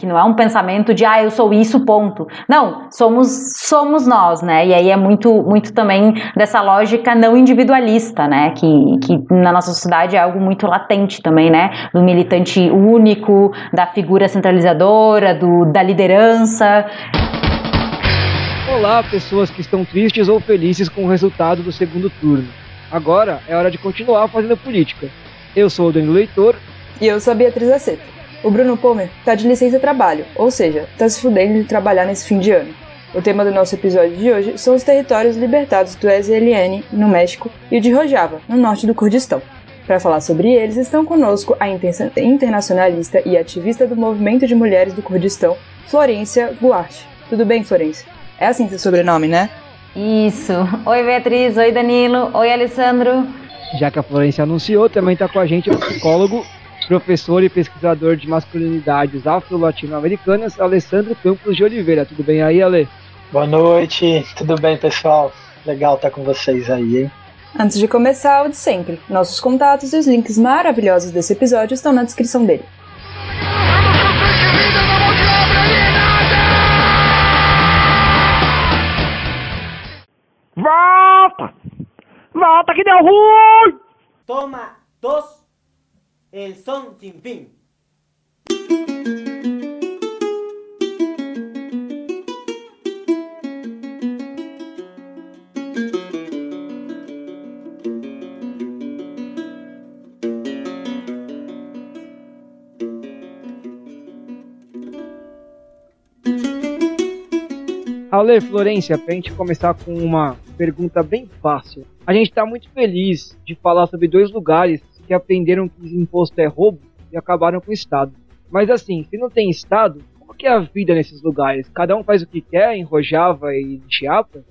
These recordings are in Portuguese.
que não é um pensamento de ah, eu sou isso, ponto. Não, somos somos nós, né? E aí é muito muito também dessa lógica não individualista, né? Que, que na nossa sociedade é algo muito latente também, né? Do militante único, da figura centralizadora, do, da liderança. Olá, pessoas que estão tristes ou felizes com o resultado do segundo turno. Agora é hora de continuar fazendo política. Eu sou o Danilo Leitor. E eu sou a Beatriz Aceto. O Bruno Pomer tá de licença trabalho, ou seja, tá se fudendo de trabalhar nesse fim de ano. O tema do nosso episódio de hoje são os territórios libertados do SLN no México e o de Rojava, no norte do Kurdistão. Para falar sobre eles, estão conosco a internacionalista e ativista do movimento de mulheres do Kurdistão, Florência Guarte. Tudo bem, Florência? É assim seu sobrenome, né? Isso. Oi, Beatriz. Oi, Danilo. Oi, Alessandro. Já que a Florência anunciou, também está com a gente o psicólogo professor e pesquisador de masculinidades afro-latino-americanas, Alessandro Campos de Oliveira. Tudo bem aí, Ale? Boa noite, tudo bem, pessoal? Legal estar com vocês aí, hein? Antes de começar, o de sempre. Nossos contatos e os links maravilhosos desse episódio estão na descrição dele. Volta! Volta que deu ruim! Toma dos el son sin fin. Ale Florência, para a gente começar com uma pergunta bem fácil. A gente está muito feliz de falar sobre dois lugares que aprenderam que imposto é roubo e acabaram com o Estado. Mas assim, se não tem Estado, como que é a vida nesses lugares? Cada um faz o que quer em Rojava e Chiapas?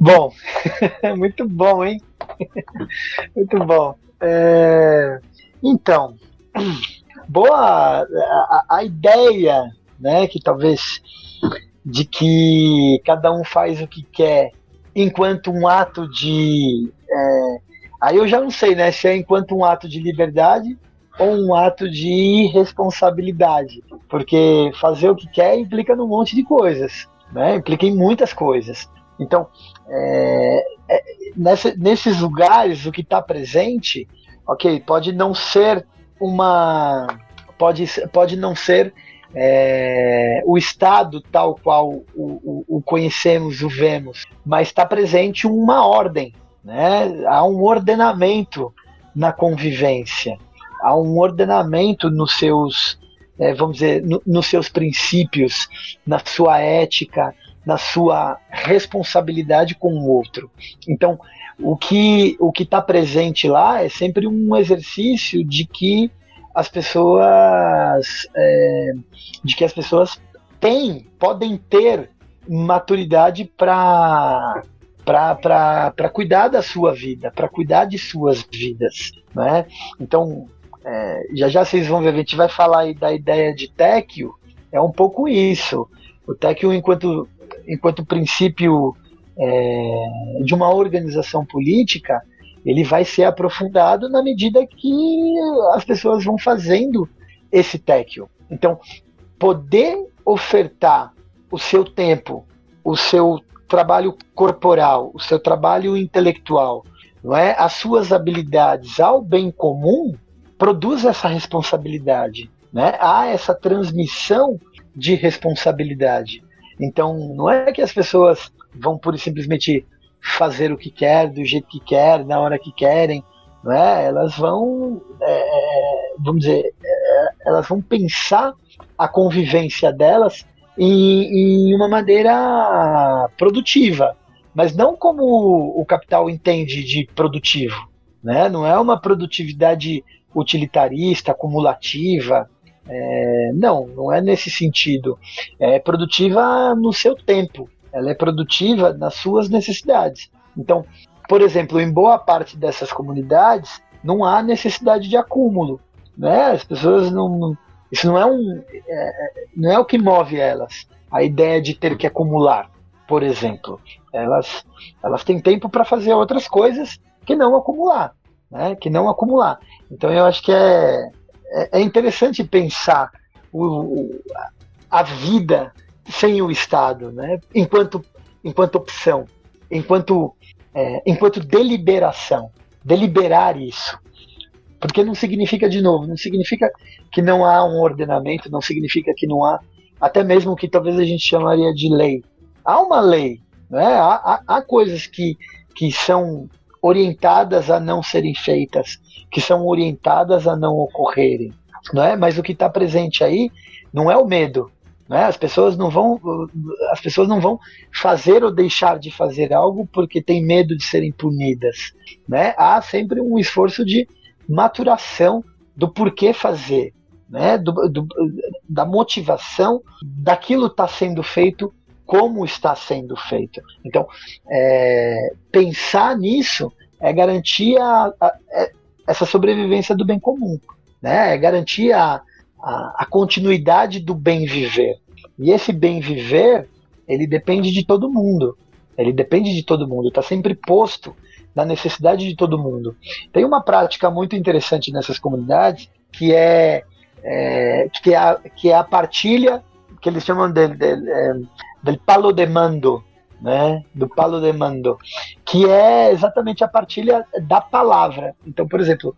Bom, muito bom, hein? muito bom. É... Então, boa a, a, ideia, né, que talvez de que cada um faz o que quer enquanto um ato de é, Aí eu já não sei, né, se é enquanto um ato de liberdade ou um ato de irresponsabilidade, porque fazer o que quer implica num monte de coisas, né? Implica em muitas coisas. Então, é, é, nessa, nesses lugares, o que está presente, ok, pode não ser uma, pode, pode não ser é, o Estado tal qual o, o, o conhecemos, o vemos, mas está presente uma ordem, né? Há um ordenamento na convivência, há um ordenamento nos seus, é, vamos dizer, no, nos seus princípios, na sua ética, na sua responsabilidade com o outro. Então, o que o que está presente lá é sempre um exercício de que as pessoas, é, de que as pessoas têm, podem ter maturidade para para cuidar da sua vida, para cuidar de suas vidas. Né? Então, é, já já vocês vão ver, a gente vai falar aí da ideia de Téquio, é um pouco isso. O Téquio, enquanto, enquanto princípio é, de uma organização política, ele vai ser aprofundado na medida que as pessoas vão fazendo esse Téquio. Então, poder ofertar o seu tempo, o seu trabalho corporal, o seu trabalho intelectual, não é? As suas habilidades ao bem comum produz essa responsabilidade, né? Há essa transmissão de responsabilidade. Então, não é que as pessoas vão e simplesmente fazer o que quer, do jeito que quer, na hora que querem, não é? Elas vão, é, é vamos dizer, é, elas vão pensar a convivência delas em, em uma maneira produtiva, mas não como o capital entende de produtivo. Né? Não é uma produtividade utilitarista, acumulativa. É, não, não é nesse sentido. É produtiva no seu tempo. Ela é produtiva nas suas necessidades. Então, por exemplo, em boa parte dessas comunidades não há necessidade de acúmulo. Né? As pessoas não, isso não é um, é, não é o que move elas. A ideia de ter que acumular, por exemplo, elas, elas têm tempo para fazer outras coisas que não acumular, né? Que não acumular. Então eu acho que é, é, é interessante pensar o, a vida sem o Estado, né? enquanto, enquanto opção, enquanto, é, enquanto deliberação. Deliberar isso. Porque não significa, de novo, não significa que não há um ordenamento, não significa que não há, até mesmo que talvez a gente chamaria de lei. Há uma lei, né? há, há, há coisas que, que são orientadas a não serem feitas, que são orientadas a não ocorrerem. Não é? Mas o que está presente aí não é o medo. Né? As pessoas não vão as pessoas não vão fazer ou deixar de fazer algo porque têm medo de serem punidas. Né? Há sempre um esforço de maturação do porquê fazer, né? Do, do, da motivação daquilo está sendo feito como está sendo feito. Então, é, pensar nisso é garantir a, a, é, essa sobrevivência do bem comum, né? é garantir a, a, continuidade do bem viver. E esse bem viver, ele depende de todo mundo. Ele depende de todo mundo, está sempre posto na necessidade de todo mundo. Tem uma prática muito interessante nessas comunidades que é, é que, é a, que é a partilha que eles chamam de, de, de, del palo de mando, né? Do palo de mando, que é exatamente a partilha da palavra. Então, por exemplo,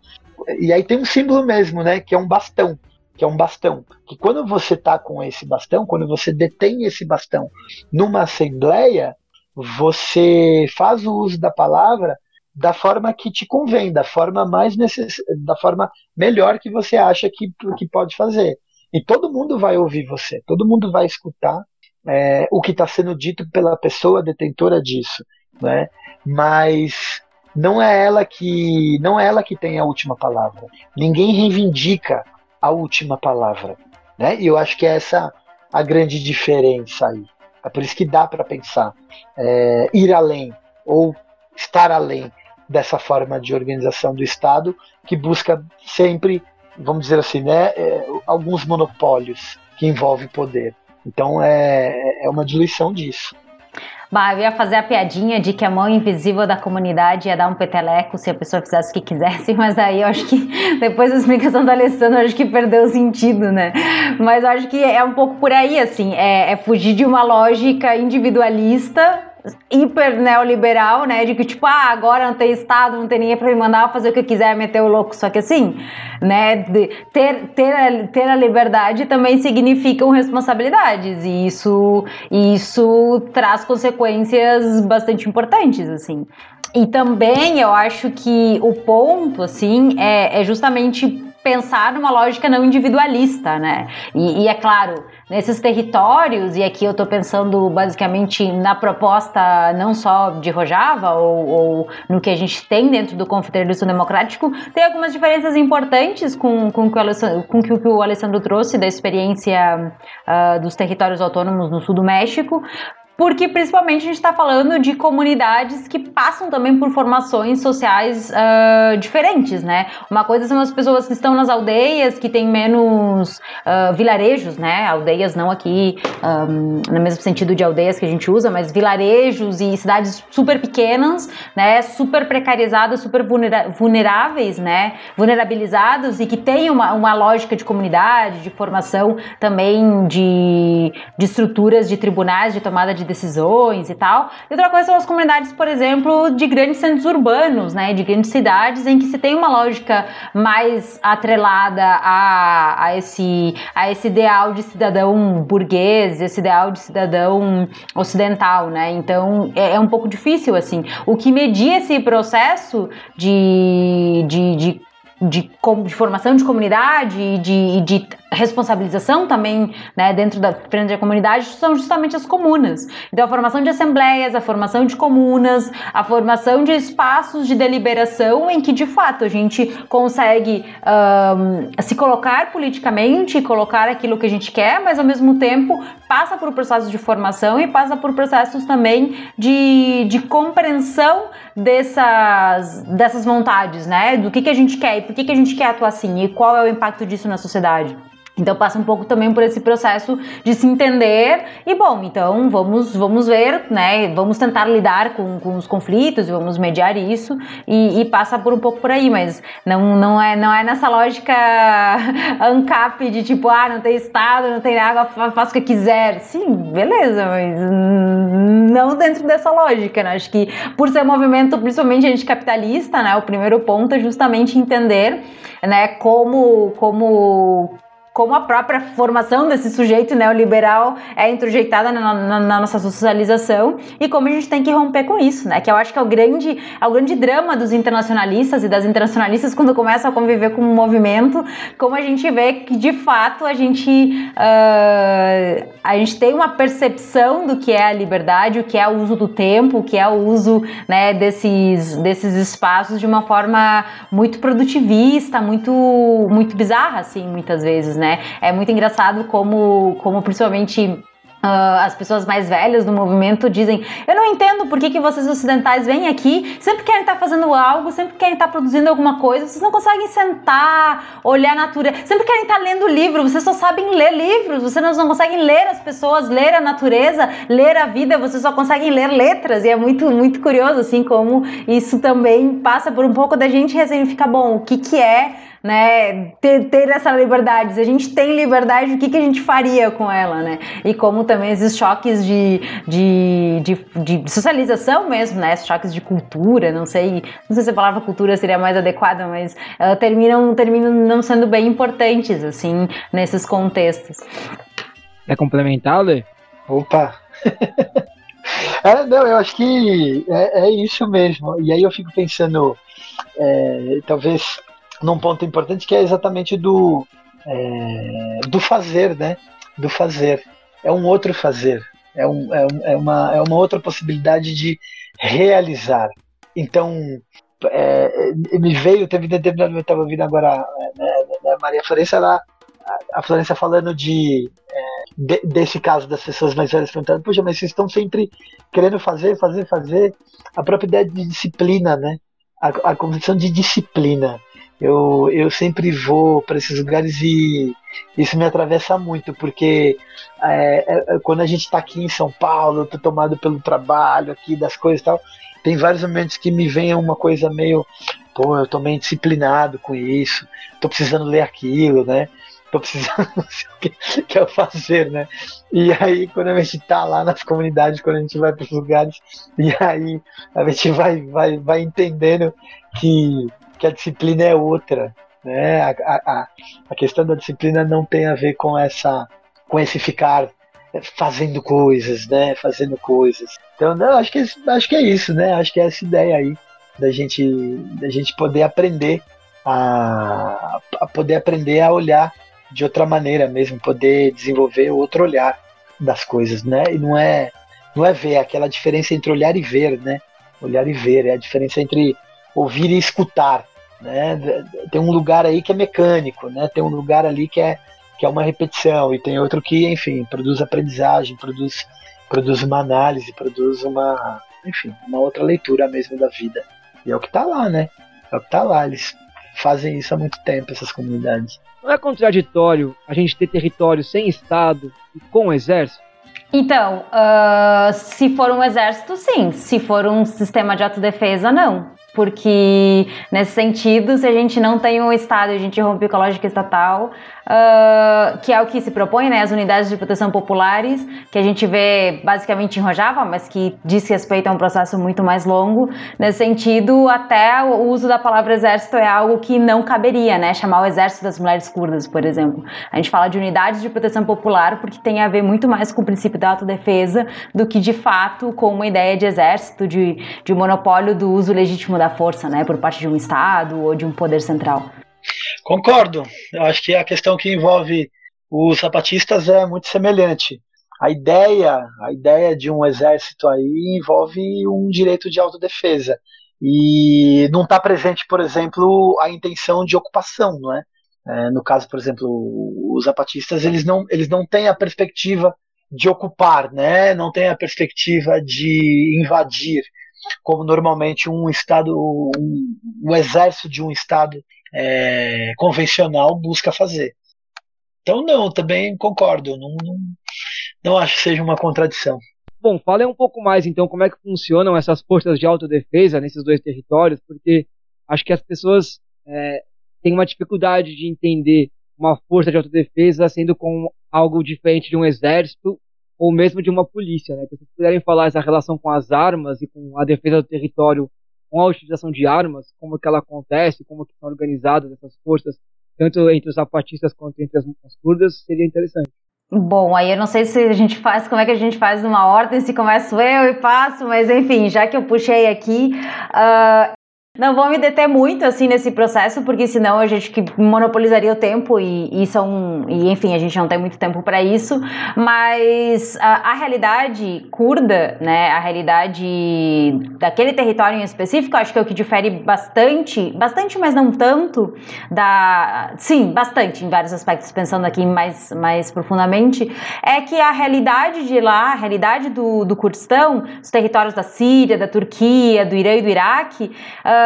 e aí tem um símbolo mesmo, né? Que é um bastão, que é um bastão. Que quando você está com esse bastão, quando você detém esse bastão numa assembleia, você faz o uso da palavra da forma que te convém, da forma mais necess... da forma melhor que você acha que, que pode fazer. E todo mundo vai ouvir você, todo mundo vai escutar é, o que está sendo dito pela pessoa detentora disso, né? Mas não é ela que não é ela que tem a última palavra. Ninguém reivindica a última palavra, né? E eu acho que é essa a grande diferença aí. É por isso que dá para pensar é, ir além ou estar além dessa forma de organização do Estado que busca sempre, vamos dizer assim, né, é, alguns monopólios que envolvem poder. Então é, é uma diluição disso. Bah, eu ia fazer a piadinha de que a mão invisível da comunidade ia dar um peteleco se a pessoa fizesse o que quisesse, mas aí eu acho que depois da explicação do Alessandro, acho que perdeu o sentido, né? Mas eu acho que é um pouco por aí, assim, é, é fugir de uma lógica individualista hiper neoliberal, né? De que, tipo, ah, agora não tem Estado, não tem ninguém pra me mandar fazer o que quiser, meter o louco. Só que assim, né? De ter, ter, a, ter a liberdade também significam responsabilidades. E isso, isso traz consequências bastante importantes, assim. E também eu acho que o ponto, assim, é, é justamente pensar numa lógica não individualista, né? E, e, é claro, nesses territórios, e aqui eu estou pensando basicamente na proposta não só de Rojava ou, ou, no que a gente tem dentro do Confederalismo Democrático, tem algumas diferenças importantes com, com, com o que o Alessandro trouxe da experiência uh, dos territórios autônomos no sul do México, porque principalmente a gente está falando de comunidades que passam também por formações sociais uh, diferentes, né? Uma coisa são as pessoas que estão nas aldeias, que têm menos uh, vilarejos, né? Aldeias não aqui um, no mesmo sentido de aldeias que a gente usa, mas vilarejos e cidades super pequenas, né? Super precarizadas, super vulneráveis, né? Vulnerabilizados e que têm uma, uma lógica de comunidade, de formação também de, de estruturas de tribunais de tomada de decisões e tal. E outra coisa são as comunidades, por exemplo, de grandes centros urbanos, né, de grandes cidades, em que se tem uma lógica mais atrelada a, a, esse, a esse ideal de cidadão burguês, esse ideal de cidadão ocidental, né? Então é, é um pouco difícil, assim. O que media esse processo de, de, de de, de, formação de comunidade e de, de, responsabilização também né, dentro da frente da comunidade são justamente as comunas. Então, a formação de assembleias, a formação de comunas, a formação de espaços de deliberação em que, de fato, a gente consegue um, se colocar politicamente, colocar aquilo que a gente quer, mas, ao mesmo tempo, passa por processos de formação e passa por processos também de, de compreensão dessas, dessas vontades, né? Do que, que a gente quer e por que, que a gente quer atuar assim e qual é o impacto disso na sociedade. Então passa um pouco também por esse processo de se entender e bom, então vamos vamos ver, né? Vamos tentar lidar com, com os conflitos, vamos mediar isso e, e, passa por um pouco por aí, mas não, não é não é nessa lógica ANCAP de tipo ah não tem estado, não tem água, faça o que quiser. Sim, beleza, mas não dentro dessa lógica, né? Acho que por ser um movimento principalmente anticapitalista, né? O primeiro ponto é justamente entender, né? Como como como a própria formação desse sujeito neoliberal é introjeitada na, na, na, nossa socialização e como a gente tem que romper com isso, né? Que eu acho que é o grande, é o grande drama dos internacionalistas e das internacionalistas quando começam a conviver com o um movimento, como a gente vê que de fato a gente uh, a gente tem uma percepção do que é a liberdade, o que é o uso do tempo, o que é o uso né, desses, desses espaços de uma forma muito produtivista, muito muito bizarra, assim, muitas vezes, né? É muito engraçado como, como principalmente Uh, as pessoas mais velhas do movimento dizem: Eu não entendo por que, que vocês ocidentais vêm aqui, sempre querem estar fazendo algo, sempre querem estar produzindo alguma coisa, vocês não conseguem sentar, olhar a natureza, sempre querem estar lendo livro, vocês só sabem ler livros, vocês não conseguem ler as pessoas, ler a natureza, ler a vida, vocês só conseguem ler letras, e é muito, muito curioso, assim, como isso também passa por um pouco da gente ressignificar: bom, o que, que é né, ter, ter essa liberdade. Se a gente tem liberdade, o que, que a gente faria com ela, né? E como também esses choques de, de, de, de socialização mesmo, né? Esses choques de cultura, não sei, não sei se a palavra cultura seria mais adequada, mas uh, terminam, terminam não sendo bem importantes, assim, nesses contextos. É complementar, Lê? Opa! é, não, eu acho que é, é, isso mesmo. E aí eu fico pensando, é, talvez num ponto importante que é exatamente do, é, do fazer, né? Do fazer. É um outro fazer. É, um, é, é, uma, é uma outra possibilidade de realizar. Então, é, me veio, teve determinado momento, estava ouvindo agora né, né, Maria Florença, ela, a Florença falando de, é, de, desse caso das pessoas mais velhas perguntando, puxa, mas vocês estão sempre querendo fazer, fazer, fazer. A própria ideia de disciplina, né? A, a condição de disciplina eu, eu sempre vou para esses lugares e isso me atravessa muito, porque é, é, quando a gente está aqui em São Paulo, eu tô tomado pelo trabalho aqui, das coisas e tal, tem vários momentos que me vem uma coisa meio, pô, eu tô meio disciplinado com isso, tô precisando ler aquilo, né? Tô precisando não sei o que, que eu fazer, né? E aí, quando a gente tá lá nas comunidades, quando a gente vai para os lugares, e aí a gente vai, vai, vai entendendo que que a disciplina é outra. Né? A, a, a questão da disciplina não tem a ver com essa com esse ficar fazendo coisas, né? Fazendo coisas. Então, não, acho que acho que é isso, né? Acho que é essa ideia aí da gente da gente poder aprender a, a poder aprender a olhar de outra maneira mesmo, poder desenvolver outro olhar das coisas, né? E não é não é ver é aquela diferença entre olhar e ver, né? Olhar e ver é a diferença entre ouvir e escutar. Né? Tem um lugar aí que é mecânico, né? tem um lugar ali que é, que é uma repetição, e tem outro que, enfim, produz aprendizagem, produz, produz uma análise, produz uma, enfim, uma outra leitura mesmo da vida. E é o que está lá, né? É o que está lá. Eles fazem isso há muito tempo, essas comunidades. Não é contraditório a gente ter território sem Estado e com exército? Então, uh, se for um exército, sim. Se for um sistema de autodefesa, não porque nesse sentido, se a gente não tem um Estado a gente rompe com a lógica estatal, uh, que é o que se propõe, né, as unidades de proteção populares, que a gente vê basicamente em Rojava, mas que diz respeito a um processo muito mais longo. Nesse sentido, até o uso da palavra exército é algo que não caberia, né, chamar o exército das mulheres curdas, por exemplo. A gente fala de unidades de proteção popular porque tem a ver muito mais com o princípio da autodefesa do que de fato com uma ideia de exército, de, de monopólio do uso legítimo da força, né, por parte de um Estado ou de um poder central. Concordo. Eu acho que a questão que envolve os zapatistas é muito semelhante. A ideia, a ideia de um exército aí envolve um direito de autodefesa. E não está presente, por exemplo, a intenção de ocupação, não é? é? No caso, por exemplo, os zapatistas, eles não, eles não têm a perspectiva de ocupar, né? Não têm a perspectiva de invadir, como normalmente um estado, um, um exército de um estado é, convencional busca fazer. Então, não, também concordo. Não, não, não acho que seja uma contradição. Bom, fale um pouco mais então como é que funcionam essas forças de autodefesa nesses dois territórios, porque acho que as pessoas é, têm uma dificuldade de entender uma força de autodefesa sendo com algo diferente de um exército ou mesmo de uma polícia. Né? Então, se puderem falar essa relação com as armas e com a defesa do território, com a utilização de armas, como que ela acontece, como que são organizadas essas forças, tanto entre os zapatistas quanto entre as, as curdas, seria interessante. Bom, aí eu não sei se a gente faz, como é que a gente faz numa ordem, se começo eu e passo, mas enfim, já que eu puxei aqui, uh, não vou me deter muito assim nesse processo, porque senão a gente que monopolizaria o tempo e, e são e enfim a gente não tem muito tempo para isso. Mas a, a, realidade curda, né, a realidade daquele território em específico, acho que é o que difere bastante, bastante, mas não tanto da, sim, bastante em vários aspectos, pensando aqui mais mais profundamente, é que a realidade de lá, a realidade do, do Kurdistão, os territórios da Síria, da Turquia, do Irã e do Iraque uh,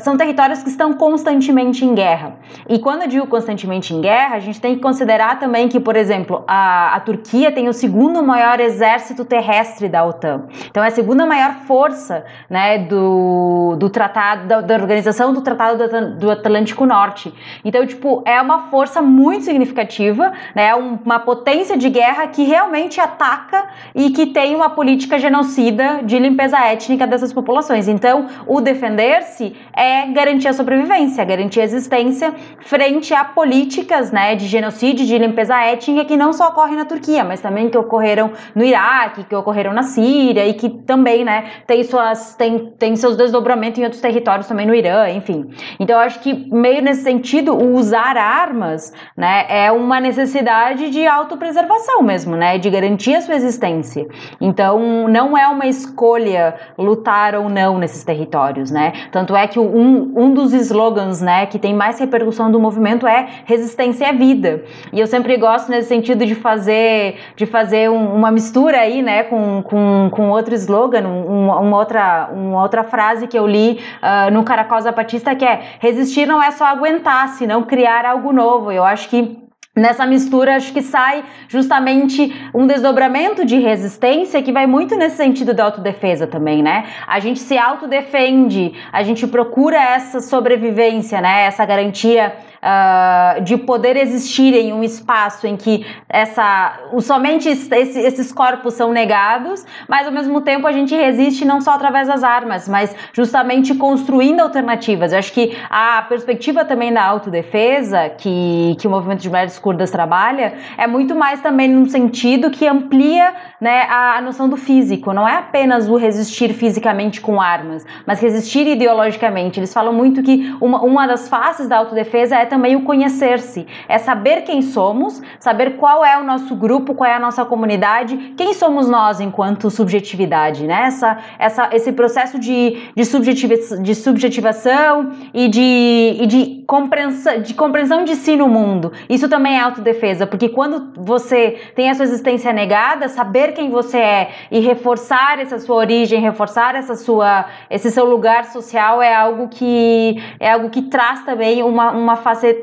são territórios que estão constantemente em guerra. E quando eu digo constantemente em guerra, a gente tem que considerar também que, por exemplo, a, a Turquia tem o segundo maior exército terrestre da OTAN. Então é a segunda maior força né, do, do tratado, da, da organização do Tratado do, do, Atlântico Norte. Então, tipo, é uma força muito significativa, né, é uma potência de guerra que realmente ataca e que tem uma política genocida de limpeza étnica dessas populações. Então, o é garantir a sobrevivência, garantir a existência frente a políticas né, de genocídio, de limpeza étnica que não só ocorrem na Turquia, mas também que ocorreram no Iraque, que ocorreram na Síria e que também né, tem, suas, tem, tem seus desdobramentos em outros territórios também no Irã, enfim. Então eu acho que meio nesse sentido, usar armas né, é uma necessidade de autopreservação mesmo, né, de garantir a sua existência. Então não é uma escolha lutar ou não nesses territórios, né? Tanto tanto é que um, um dos slogans né, que tem mais repercussão do movimento é resistência à vida. E eu sempre gosto nesse sentido de fazer, de fazer um, uma mistura aí né, com, com, com outro slogan, um, uma, outra, uma outra frase que eu li uh, no Caracol Zapatista que é resistir não é só aguentar, senão criar algo novo. Eu acho que Nessa mistura, acho que sai justamente um desdobramento de resistência que vai muito nesse sentido da autodefesa também, né? A gente se autodefende, a gente procura essa sobrevivência, né? Essa garantia uh, de poder existir em um espaço em que essa, somente esse, esses corpos são negados, mas ao mesmo tempo a gente resiste não só através das armas, mas justamente construindo alternativas. Eu acho que a perspectiva também da autodefesa que, que o movimento de mulheres curdas trabalha é muito mais também num sentido que amplia né, a, a noção do físico. Não é apenas o resistir fisicamente com armas, mas resistir ideologicamente. Eles falam muito que uma, uma das faces da autodefesa é também o conhecer-se, é saber quem somos, saber qual é o nosso grupo, qual é a nossa comunidade, quem somos nós enquanto subjetividade, né? Essa, essa, esse processo de, de, subjetiva, de subjetivação e de, e de, compreensão, de compreensão de si no mundo. Isso também é autodefesa, porque quando você tem a sua existência negada, saber quem você é e reforçar essa sua origem, reforçar essa sua, esse seu lugar social é algo que é algo que traz também uma, uma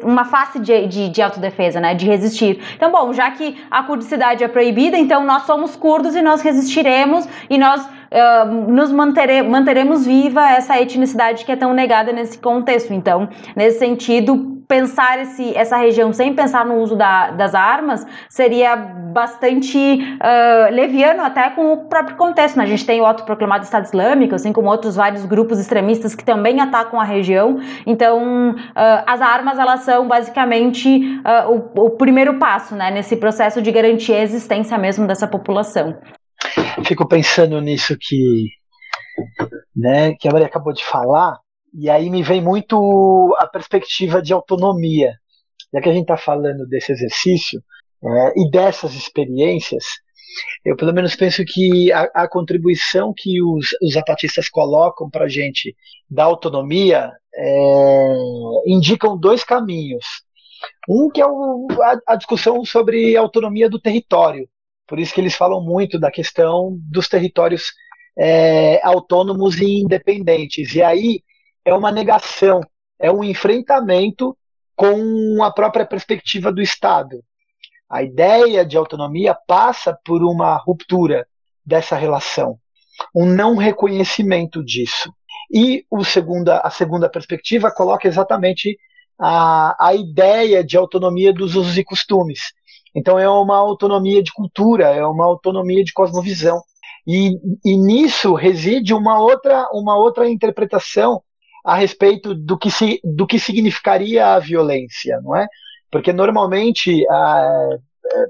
uma face de, de, de, autodefesa, né? De resistir. Então, bom, já que a curdicidade é proibida, então nós somos curdos e nós resistiremos e nós uh, nos mantere, manteremos viva essa etnicidade que é tão negada nesse contexto. Então, nesse sentido, pensar esse, essa região sem pensar no uso da, das armas seria bastante uh, leviano até com o próprio contexto. Né? A gente tem o autoproclamado Estado Islâmico, assim como outros vários grupos extremistas que também atacam a região. Então, uh, as armas elas são basicamente uh, o, o, primeiro passo né, nesse processo de garantir a existência mesmo dessa população. Fico pensando nisso que, né, que a Maria acabou de falar e aí me vem muito a perspectiva de autonomia. Já que a gente está falando desse exercício é, e dessas experiências, eu pelo menos penso que a, a contribuição que os, os zapatistas colocam para a gente da autonomia é, indicam dois caminhos. Um que é o, a, a discussão sobre autonomia do território. Por isso que eles falam muito da questão dos territórios é, autônomos e independentes. E aí é uma negação, é um enfrentamento com a própria perspectiva do Estado. A ideia de autonomia passa por uma ruptura dessa relação, um não reconhecimento disso. E segunda, a segunda perspectiva coloca exatamente a, a ideia de autonomia dos usos e costumes. Então é uma autonomia de cultura, é uma autonomia de cosmovisão. E, e nisso reside uma outra, uma outra interpretação a respeito do que, se, do que significaria a violência, não é? Porque normalmente, a,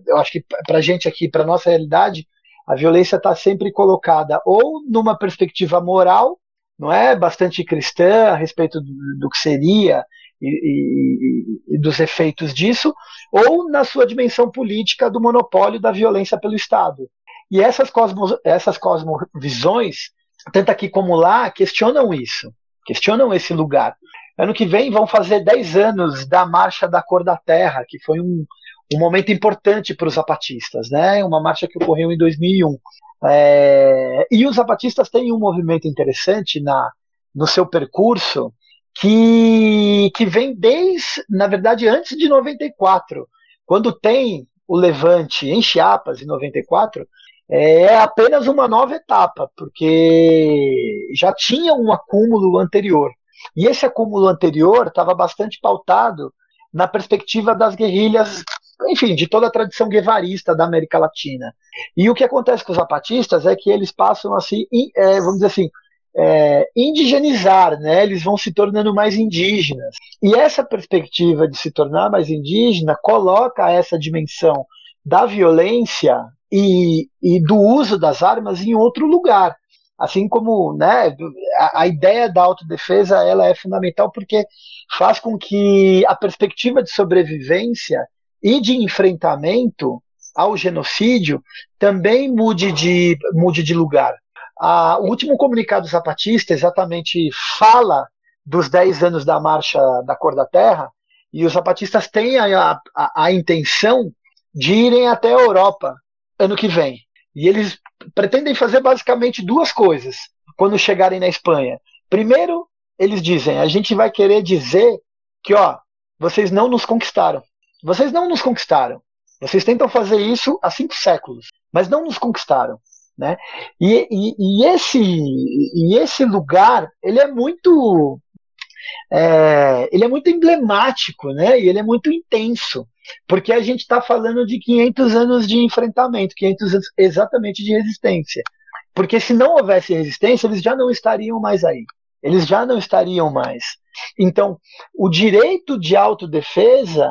eu acho que para a gente aqui, para nossa realidade, a violência está sempre colocada ou numa perspectiva moral, não é, bastante cristã a respeito do, do que seria e, e, e, dos efeitos disso, ou na sua dimensão política do monopólio da violência pelo Estado. E essas, cosmos, essas cosmovisões, tanto aqui como lá, questionam isso, questionam esse lugar. Ano que vem vão fazer 10 anos da Marcha da Cor da Terra, que foi um, um momento importante para os zapatistas, né? uma marcha que ocorreu em 2001. É, e os zapatistas têm um movimento interessante na, no seu percurso, que, que vem desde, na verdade, antes de 94. Quando tem o levante em Chiapas, em 94, é apenas uma nova etapa, porque já tinha um acúmulo anterior. E esse acúmulo anterior estava bastante pautado na perspectiva das guerrilhas, enfim, de toda a tradição guevarista da América Latina. E o que acontece com os zapatistas é que eles passam assim, é, vamos dizer assim, é, indigenizar, né? Eles vão se tornando mais indígenas. E essa perspectiva de se tornar mais indígena coloca essa dimensão da violência e, e do uso das armas em outro lugar. Assim como né, a, a ideia da autodefesa ela é fundamental porque faz com que a perspectiva de sobrevivência e de enfrentamento ao genocídio também mude de, mude de lugar. O último comunicado zapatista exatamente fala dos 10 anos da Marcha da Cor da Terra, e os zapatistas têm a, a, a intenção de irem até a Europa ano que vem. E eles pretendem fazer basicamente duas coisas quando chegarem na Espanha. Primeiro, eles dizem: a gente vai querer dizer que, ó, vocês não nos conquistaram. Vocês não nos conquistaram. Vocês tentam fazer isso há cinco séculos, mas não nos conquistaram. Né? E, e, e, esse, e esse lugar ele é muito é, ele é muito emblemático, né? E ele é muito intenso, porque a gente está falando de 500 anos de enfrentamento, 500 anos exatamente de resistência. Porque se não houvesse resistência, eles já não estariam mais aí. Eles já não estariam mais. Então, o direito de autodefesa,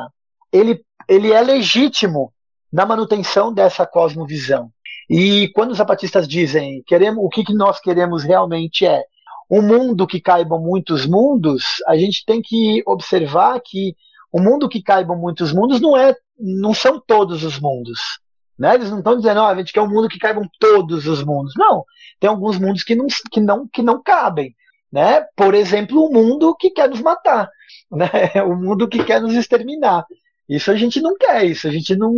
ele, ele é legítimo na manutenção dessa cosmovisão. E quando os zapatistas dizem queremos, o que, que nós queremos realmente é um mundo que caibam muitos mundos, a gente tem que observar que o mundo que caibam muitos mundos não é, não são todos os mundos. Né? Eles não estão dizendo, oh, a gente quer um mundo que caibam todos os mundos. Não, tem alguns mundos que não, que não, que não cabem. Né? Por exemplo, o mundo que quer nos matar, né? o mundo que quer nos exterminar. Isso a gente não quer, isso a gente não.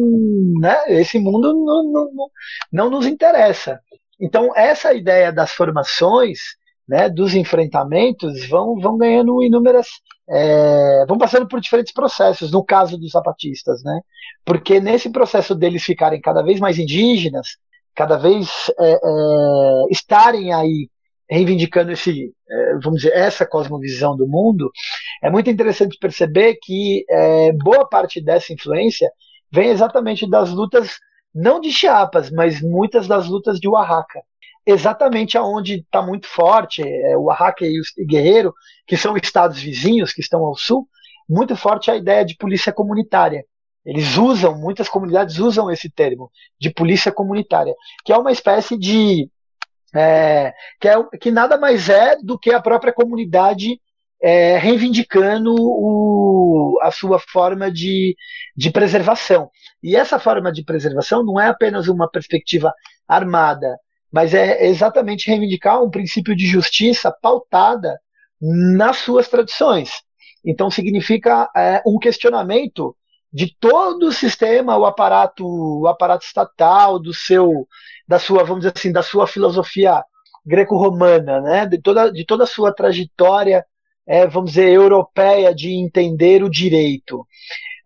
Né? Esse mundo não, não, não, não nos interessa. Então, essa ideia das formações, né, dos enfrentamentos, vão, vão ganhando inúmeras. É, vão passando por diferentes processos, no caso dos zapatistas, né? Porque nesse processo deles ficarem cada vez mais indígenas, cada vez é, é, estarem aí reivindicando esse, é, vamos dizer, essa cosmovisão do mundo, é muito interessante perceber que é, boa parte dessa influência vem exatamente das lutas, não de Chiapas, mas muitas das lutas de Oaxaca. Exatamente aonde está muito forte, é, o Oaxaca e o Guerreiro, que são estados vizinhos que estão ao sul, muito forte a ideia de polícia comunitária. Eles usam, muitas comunidades usam esse termo, de polícia comunitária, que é uma espécie de é, que, é, que nada mais é do que a própria comunidade é, reivindicando o, a sua forma de, de preservação. E essa forma de preservação não é apenas uma perspectiva armada, mas é exatamente reivindicar um princípio de justiça pautada nas suas tradições. Então significa é, um questionamento de todo o sistema, o aparato, o aparato estatal, do seu da sua, vamos dizer assim, da sua filosofia greco-romana, né? de, toda, de toda a sua trajetória, é, vamos dizer, europeia de entender o direito.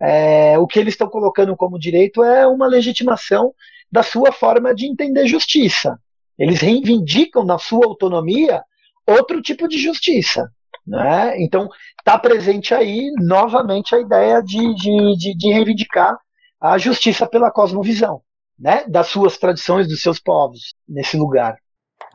é, o que eles estão colocando como direito é uma legitimação da sua forma de entender justiça. Eles reivindicam na sua autonomia outro tipo de justiça. Né? Então, está presente aí novamente a ideia de, de, de, de, reivindicar a justiça pela cosmovisão, né? das suas tradições, dos seus povos, nesse lugar.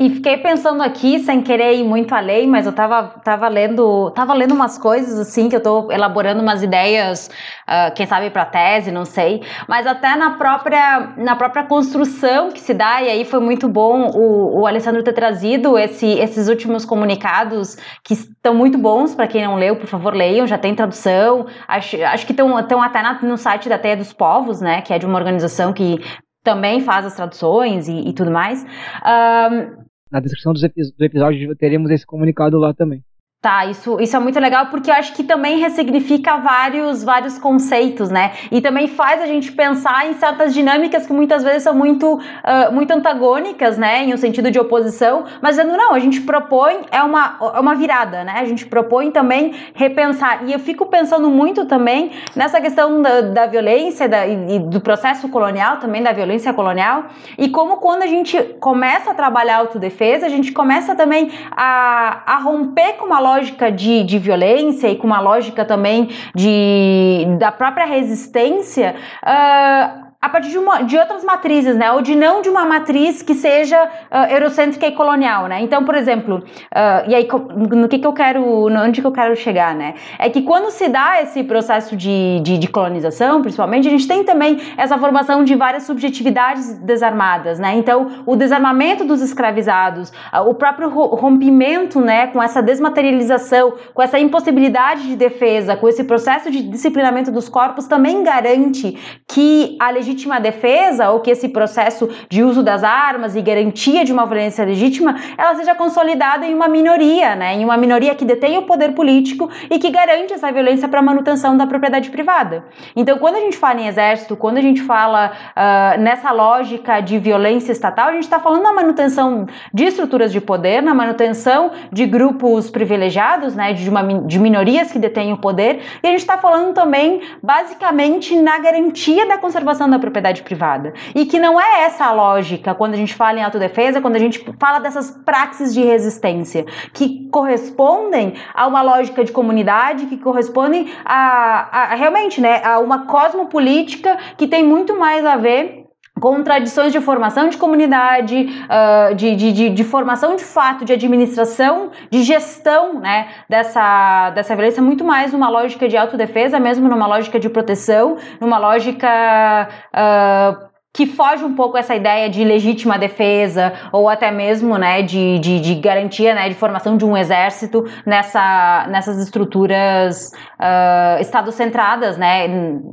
E fiquei pensando aqui, sem querer ir muito além, mas eu tava, tava lendo tava lendo umas coisas assim, que eu tô elaborando umas ideias, uh, quem sabe para tese, não sei, mas até na própria, na própria construção que se dá, e aí foi muito bom o, o Alessandro ter trazido esse, esses últimos comunicados que estão muito bons, para quem não leu, por favor, leiam, já tem tradução, acho, acho que estão até na, no site da Teia dos Povos, né, que é de uma organização que também faz as traduções e, e tudo mais. Um, na descrição do episódio teremos esse comunicado lá também. Tá, isso, isso é muito legal porque eu acho que também ressignifica vários, vários conceitos, né? E também faz a gente pensar em certas dinâmicas que muitas vezes são muito, uh, muito antagônicas, né? Em um sentido de oposição, mas dizendo, não, a gente propõe, é uma, é uma virada, né? A gente propõe também repensar. E eu fico pensando muito também nessa questão da, da violência da, e, do processo colonial, também da violência colonial, e como quando a gente começa a trabalhar a autodefesa, a gente começa também a, a romper com uma lógica de, de violência e com uma lógica também de, da própria resistência, uh, a partir de, uma, de outras matrizes, né? Ou de não de uma matriz que seja uh, eurocêntrica e colonial, né? Então, por exemplo, uh, e aí no que, que eu quero, onde que eu quero chegar, né? É que quando se dá esse processo de, de, de colonização, principalmente, a gente tem também essa formação de várias subjetividades desarmadas, né? Então, o desarmamento dos escravizados, uh, o próprio rompimento, né? Com essa desmaterialização, com essa impossibilidade de defesa, com esse processo de disciplinamento dos corpos, também garante que a legislação legítima defesa ou que esse processo de uso das armas e garantia de uma violência legítima ela seja consolidada em uma minoria, né? Em uma minoria que detém o poder político e que garante essa violência para a manutenção da propriedade privada. Então, quando a gente fala em exército, quando a gente fala uh, nessa lógica de violência estatal, a gente está falando na manutenção de estruturas de poder, na manutenção de grupos privilegiados, né? De, uma, de minorias que detêm o poder, e a gente está falando também, basicamente, na garantia da conservação da propriedade privada. E que não é essa a lógica quando a gente fala em autodefesa, quando a gente fala dessas praxis de resistência, que correspondem a uma lógica de comunidade, que correspondem a, a realmente né, a uma cosmopolítica que tem muito mais a ver com tradições de formação de comunidade, uh, de, de, de, de, formação de fato, de administração, de gestão né, dessa, dessa violência, muito mais numa lógica de autodefesa, mesmo numa lógica de proteção, numa lógica. Uh, que foge um pouco essa ideia de legítima defesa ou até mesmo né, de, de, de garantia né, de formação de um exército nessa, nessas estruturas uh, estado-centradas, né,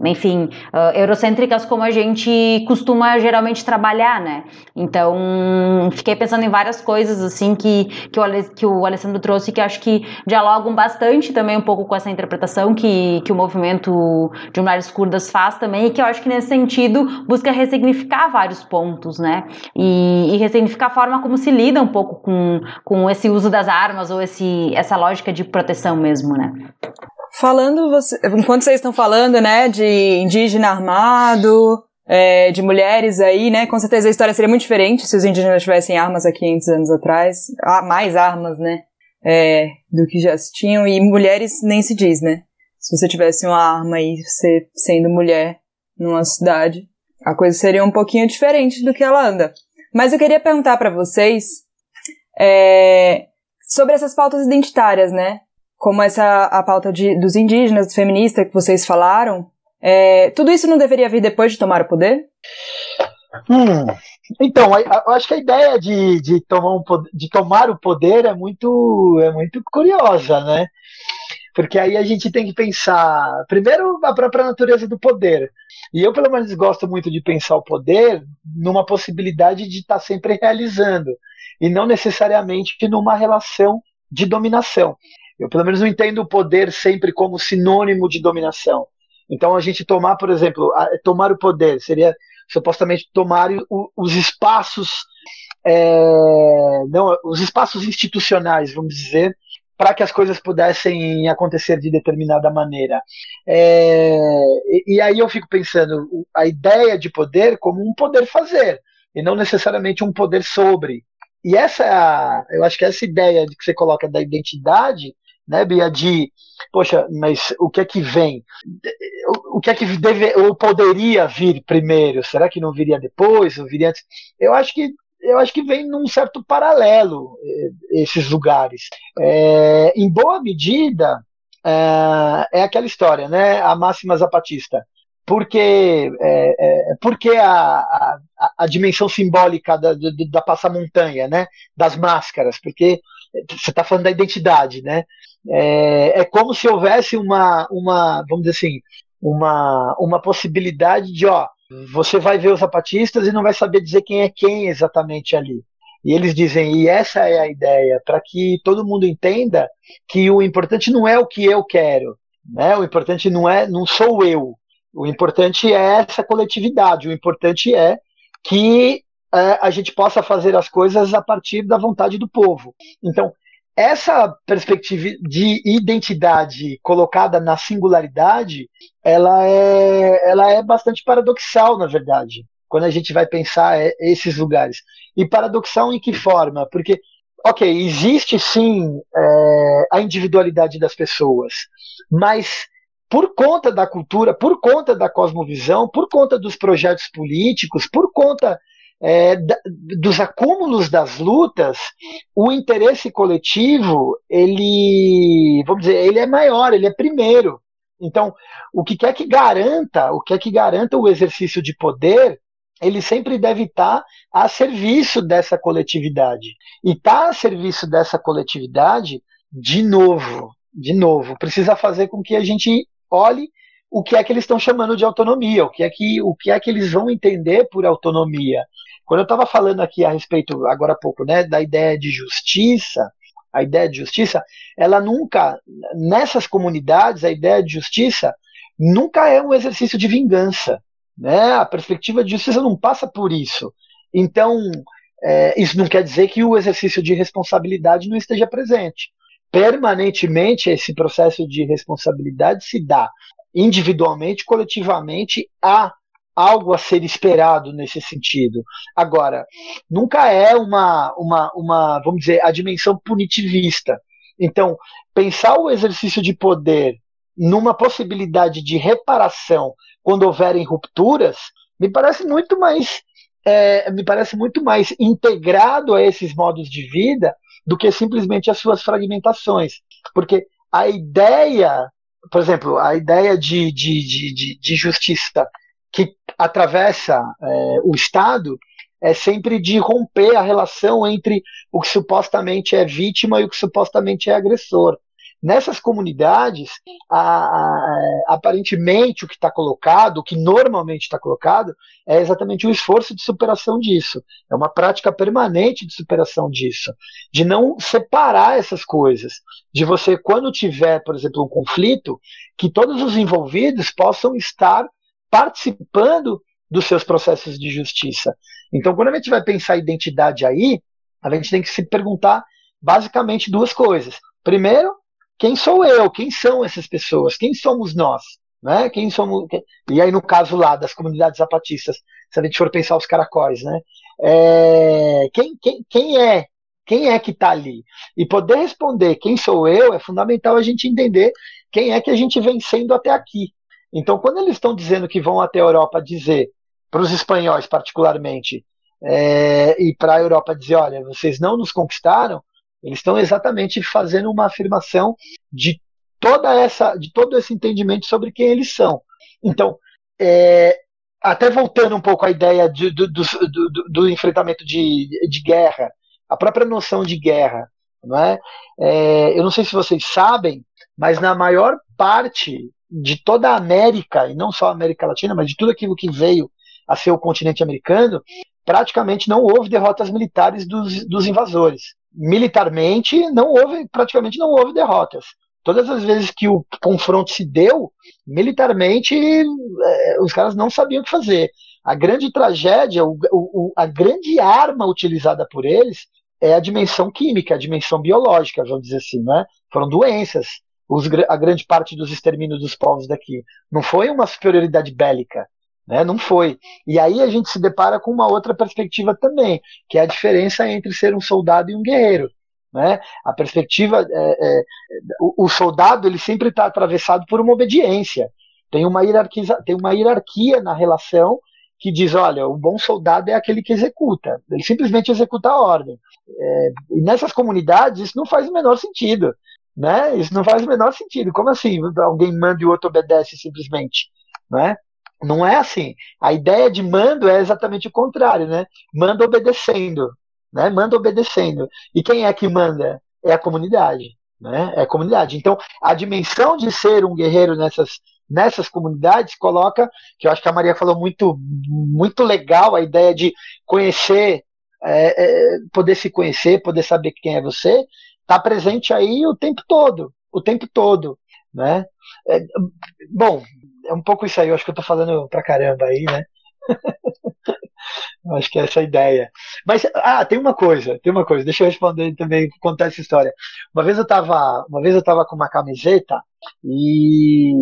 enfim, uh, eurocêntricas como a gente costuma geralmente trabalhar, né? Então, fiquei pensando em várias coisas assim que, que, o, que o Alessandro trouxe que acho que dialogam bastante também um pouco com essa interpretação que, que o movimento de mulheres curdas faz também e que eu acho que nesse sentido busca ressignificar ressignificar vários pontos, né? E, e ressignificar a forma como se lida um pouco com, com esse uso das armas ou esse, essa lógica de proteção mesmo, né? Falando, você, enquanto vocês estão falando, né, de indígena armado, é, de mulheres aí, né, com certeza a história seria muito diferente se os indígenas tivessem armas há 500 anos atrás, ah, mais armas, né, é, do que já tinham, e mulheres nem se diz, né, se você tivesse uma arma aí, você sendo mulher numa cidade, a coisa seria um pouquinho diferente do que ela anda. Mas eu queria perguntar para vocês é, sobre essas pautas identitárias, né? Como essa a pauta de, dos indígenas, feministas que vocês falaram. É, tudo isso não deveria vir depois de tomar o poder? Hum, então, eu acho que a ideia de, de, tomar um, de tomar o poder é muito, é muito curiosa, né? Porque aí a gente tem que pensar, primeiro, a própria natureza do poder. E eu, pelo menos, gosto muito de pensar o poder numa possibilidade de estar tá sempre realizando, e não necessariamente numa relação de dominação. Eu, pelo menos, não entendo o poder sempre como sinônimo de dominação. Então, a gente tomar, por exemplo, tomar o poder seria supostamente tomar os espaços, é, não, os espaços institucionais, vamos dizer, para que as coisas pudessem acontecer de determinada maneira. É, e, e, aí eu fico pensando a ideia de poder como um poder fazer e não necessariamente um poder sobre. E essa é eu acho que essa ideia de que você coloca da identidade, né, Bia, de poxa, mas o que é que vem? O que é que deve, ou poderia vir primeiro? Será que não viria depois? Viria antes? Eu acho que eu acho que vem num certo paralelo eh, esses lugares. É, em boa medida, é, é, aquela história, né? A máxima zapatista. Porque, é, é porque a, a, a, dimensão simbólica da, da, da passamontanha, né? Das máscaras, porque você está falando da identidade, né? É, é como se houvesse uma, uma, vamos dizer assim, uma, uma possibilidade de, ó, você vai ver os zapatistas e não vai saber dizer quem é quem exatamente ali. E eles dizem, e essa é a ideia, para que todo mundo entenda que o importante não é o que eu quero, né? O importante não é, não sou eu. O importante é essa coletividade. O importante é que é, a gente possa fazer as coisas a partir da vontade do povo. Então, essa perspectiva de identidade colocada na singularidade, ela é, ela é bastante paradoxal, na verdade, quando a gente vai pensar é, esses lugares. E paradoxal em que forma? Porque, ok, existe sim é, a individualidade das pessoas, mas por conta da cultura, por conta da cosmovisão, por conta dos projetos políticos, por conta é, dos acúmulos das lutas, o interesse coletivo, ele, vamos dizer, ele é maior, ele é primeiro. Então, o que quer que garanta, o que é que garanta o exercício de poder, ele sempre deve estar a serviço dessa coletividade. E estar tá a serviço dessa coletividade, de novo, de novo, precisa fazer com que a gente olhe o que é que eles estão chamando de autonomia, o que é que, o que, é que eles vão entender por autonomia. Quando eu estava falando aqui a respeito, agora há pouco, né, da ideia de justiça, a ideia de justiça, ela nunca, nessas comunidades, a ideia de justiça nunca é um exercício de vingança. Né? A perspectiva de justiça não passa por isso. Então, é, isso não quer dizer que o exercício de responsabilidade não esteja presente. Permanentemente, esse processo de responsabilidade se dá individualmente, coletivamente, a algo a ser esperado nesse sentido. Agora, nunca é uma, uma, uma, vamos dizer, a dimensão punitivista. Então, pensar o exercício de poder numa possibilidade de reparação quando houverem rupturas, me parece muito mais é, me parece muito mais integrado a esses modos de vida do que simplesmente as suas fragmentações. Porque a ideia, por exemplo, a ideia de, de, de, de justiça que atravessa é, o Estado é sempre de romper a relação entre o que supostamente é vítima e o que supostamente é agressor. Nessas comunidades, a, a, aparentemente o que está colocado, o que normalmente está colocado, é exatamente o esforço de superação disso. É uma prática permanente de superação disso. De não separar essas coisas. De você, quando tiver, por exemplo, um conflito, que todos os envolvidos possam estar participando dos seus processos de justiça. Então, quando a gente vai pensar identidade aí, a gente tem que se perguntar basicamente duas coisas. Primeiro, quem sou eu? Quem são essas pessoas? Quem somos nós? Né? Quem somos? E aí, no caso lá das comunidades zapatistas, se a gente for pensar os caracóis, né? É... Quem, quem, quem é? Quem é que está ali? E poder responder quem sou eu é fundamental a gente entender quem é que a gente vem sendo até aqui. Então, quando eles estão dizendo que vão até a Europa dizer, para os espanhóis particularmente, é, e para a Europa dizer, olha, vocês não nos conquistaram, eles estão exatamente fazendo uma afirmação de toda essa, de todo esse entendimento sobre quem eles são. Então, é, até voltando um pouco à ideia de, do, do, do, do, enfrentamento de, de guerra, a própria noção de guerra, não é? é? Eu não sei se vocês sabem, mas na maior parte de toda a América, e não só a América Latina, mas de tudo aquilo que veio a ser o continente americano, praticamente não houve derrotas militares dos, dos invasores. Militarmente, não houve, praticamente não houve derrotas. Todas as vezes que o confronto se deu, militarmente, é, os caras não sabiam o que fazer. A grande tragédia, o, o, a grande arma utilizada por eles é a dimensão química, a dimensão biológica, vamos dizer assim, né? Foram doenças, os, a grande parte dos extermínios dos povos daqui. Não foi uma superioridade bélica, né? Não foi. E aí a gente se depara com uma outra perspectiva também, que é a diferença entre ser um soldado e um guerreiro. Né? A perspectiva, é, é, o, o, soldado ele sempre está atravessado por uma obediência. Tem uma, hierarquia, tem uma hierarquia na relação que diz, olha, o bom soldado é aquele que executa. Ele simplesmente executa a ordem. É, e nessas comunidades isso não faz o menor sentido. Né? Isso não faz o menor sentido. Como assim alguém manda e o outro obedece simplesmente? Né? Não é assim. A ideia de mando é exatamente o contrário, né? Manda obedecendo, né? Manda obedecendo. E quem é que manda? É a comunidade, né? É a comunidade. Então, a dimensão de ser um guerreiro nessas nessas comunidades coloca, que eu acho que a Maria falou muito muito legal a ideia de conhecer, é, é, poder se conhecer, poder saber quem é você, está presente aí o tempo todo, o tempo todo, né? É, bom, é um pouco isso aí, eu acho que eu tô falando pra caramba aí, né? acho que é essa a ideia. Mas, ah, tem uma coisa, tem uma coisa, deixa eu responder também, contar essa história. Uma vez eu tava, uma vez eu tava com uma camiseta e,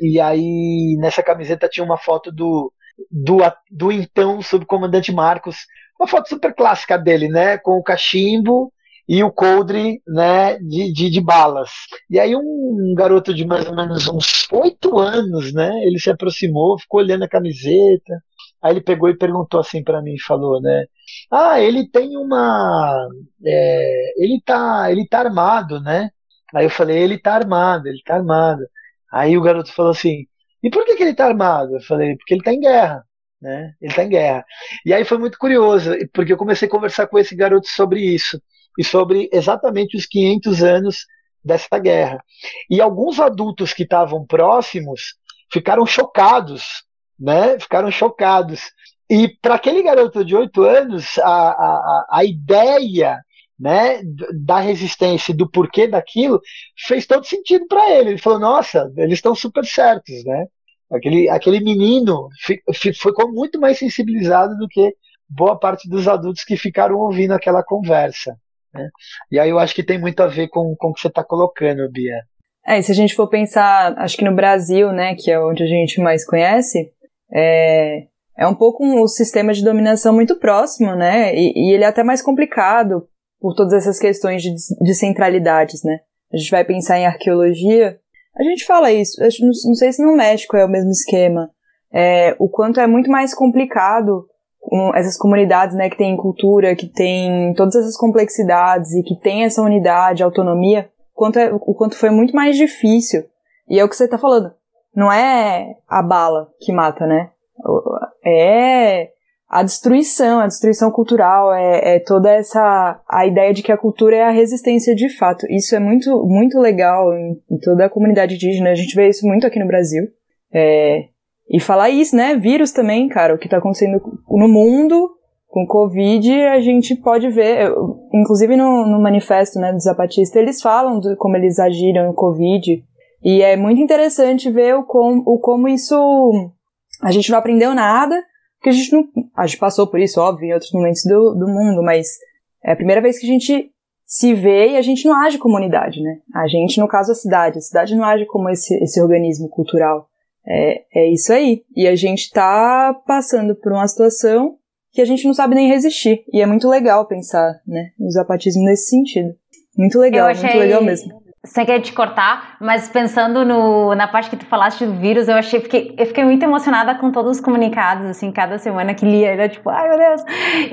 e aí nessa camiseta tinha uma foto do, do, do então subcomandante Marcos, uma foto super clássica dele, né, com o cachimbo e o coldre né, de, de, de, balas. E aí um garoto de mais ou menos uns oito anos, né, ele se aproximou, ficou olhando a camiseta, aí ele pegou e perguntou assim para mim, falou, né, ah, ele tem uma, é, ele tá, ele tá armado, né? Aí eu falei, ele tá armado, ele tá armado. Aí o garoto falou assim, e por que, que ele tá armado? Eu falei, porque ele tá em guerra. Né? Ele está em guerra. E aí foi muito curioso, porque eu comecei a conversar com esse garoto sobre isso e sobre exatamente os 500 anos dessa guerra. E alguns adultos que estavam próximos ficaram chocados, né? Ficaram chocados. E para aquele garoto de 8 anos, a, a, a ideia né, da resistência e do porquê daquilo fez todo sentido para ele. Ele falou: Nossa, eles estão super certos, né? Aquele, aquele menino ficou muito mais sensibilizado do que boa parte dos adultos que ficaram ouvindo aquela conversa. Né? E aí eu acho que tem muito a ver com, com o que você está colocando, Bia. É, e se a gente for pensar, acho que no Brasil, né, que é onde a gente mais conhece, é, é um pouco um sistema de dominação muito próximo, né, e, e ele é até mais complicado por todas essas questões de, de centralidades, né. A gente vai pensar em arqueologia, a gente fala isso, não, não sei se no México é o mesmo esquema, é, o quanto é muito mais complicado essas comunidades, né, que tem cultura, que tem todas essas complexidades e que tem essa unidade, autonomia, quanto é, o quanto foi muito mais difícil. E é o que você está falando. Não é a bala que mata, né? É a destruição, a destruição cultural, é, é, toda essa a ideia de que a cultura é a resistência de fato. Isso é muito muito legal em, em toda a comunidade indígena. A gente vê isso muito aqui no Brasil. É, e falar isso, né? Vírus também, cara, o que tá acontecendo no mundo com Covid, a gente pode ver, inclusive no, no manifesto né, do Zapatista, eles falam de como eles agiram no Covid. E é muito interessante ver o, com, o como isso. A gente não aprendeu nada, porque a gente não. A gente passou por isso, óbvio, em outros momentos do, do mundo, mas é a primeira vez que a gente se vê e a gente não age como unidade, né? A gente, no caso, a cidade. A cidade não age como esse, esse organismo cultural. É, é isso aí. E a gente tá passando por uma situação que a gente não sabe nem resistir. E é muito legal pensar, né, no zapatismo nesse sentido. Muito legal, achei... muito legal mesmo sem querer te cortar, mas pensando no, na parte que tu falaste do vírus, eu achei, fiquei, eu fiquei muito emocionada com todos os comunicados, assim, cada semana que lia, era tipo, ai meu Deus.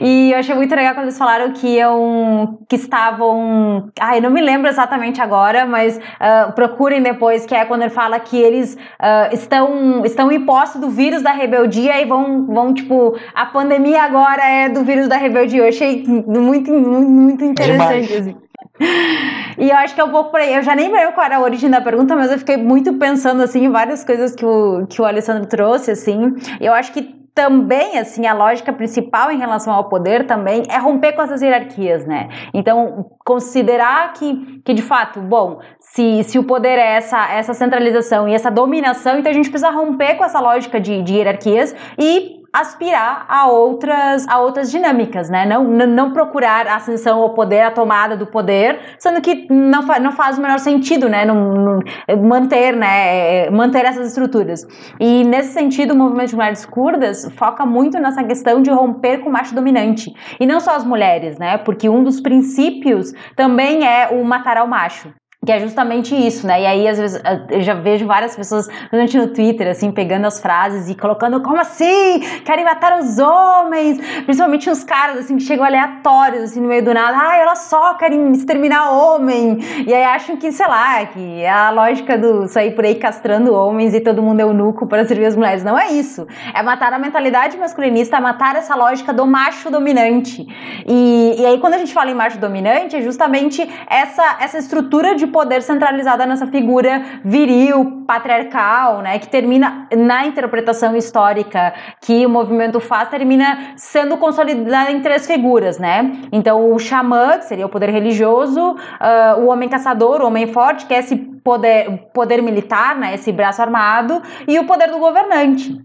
E eu achei muito legal quando eles falaram que iam, que estavam, ai, não me lembro exatamente agora, mas uh, procurem depois, que é quando ele fala que eles uh, estão, estão em posse do vírus da rebeldia e vão, vão, tipo, a pandemia agora é do vírus da rebeldia. Eu achei muito, muito, muito interessante, assim. E eu acho que é um pouco por aí. Eu já nem lembro qual era a origem da pergunta, mas eu fiquei muito pensando assim em várias coisas que o, que o Alessandro trouxe, assim. Eu acho que também, assim, a lógica principal em relação ao poder também é romper com essas hierarquias, né? Então, considerar que, que de fato, bom, se, se o poder é essa, essa centralização e essa dominação, então a gente precisa romper com essa lógica de, de hierarquias e aspirar a outras, a outras dinâmicas, né? Não, não procurar a ascensão ao poder, a tomada do poder, sendo que não, fa não faz o menor sentido, né? Não, não, manter, né? Manter essas estruturas. E nesse sentido, o movimento de mulheres curdas foca muito nessa questão de romper com o macho dominante. E não só as mulheres, né? Porque um dos princípios também é o matar ao macho. Que é justamente isso, né? E aí, às vezes, eu já vejo várias pessoas, principalmente no Twitter, assim, pegando as frases e colocando, como assim? Querem matar os homens? Principalmente os caras, assim, que chegam aleatórios, assim, no meio do nada. Ai, elas só querem exterminar homem. E aí acham que, sei lá, que é a lógica do sair por aí castrando homens e todo mundo é eunuco para servir as mulheres. Não é isso. É matar a mentalidade masculinista, é matar essa lógica do macho dominante. E, e aí, quando a gente fala em macho dominante, é justamente essa, essa estrutura de poder centralizada nessa figura viril, patriarcal, né, que termina na interpretação histórica que o movimento faz, termina sendo consolidada em três figuras, né? Então, o xamã, que seria o poder religioso, uh, o homem caçador, o homem forte, que é esse poder, poder militar, né, esse braço armado, e o poder do governante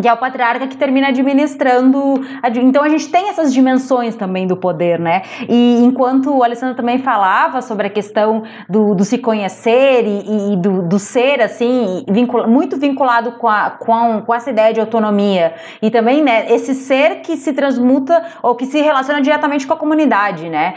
que é o patriarca que termina administrando. Então a gente tem essas dimensões também do poder, né? E enquanto o Alessandro também falava sobre a questão do, do se conhecer e, e do, do, ser, assim, muito vinculado com, a, com, com, essa ideia de autonomia. E também, né, esse ser que se transmuta ou que se relaciona diretamente com a comunidade, né?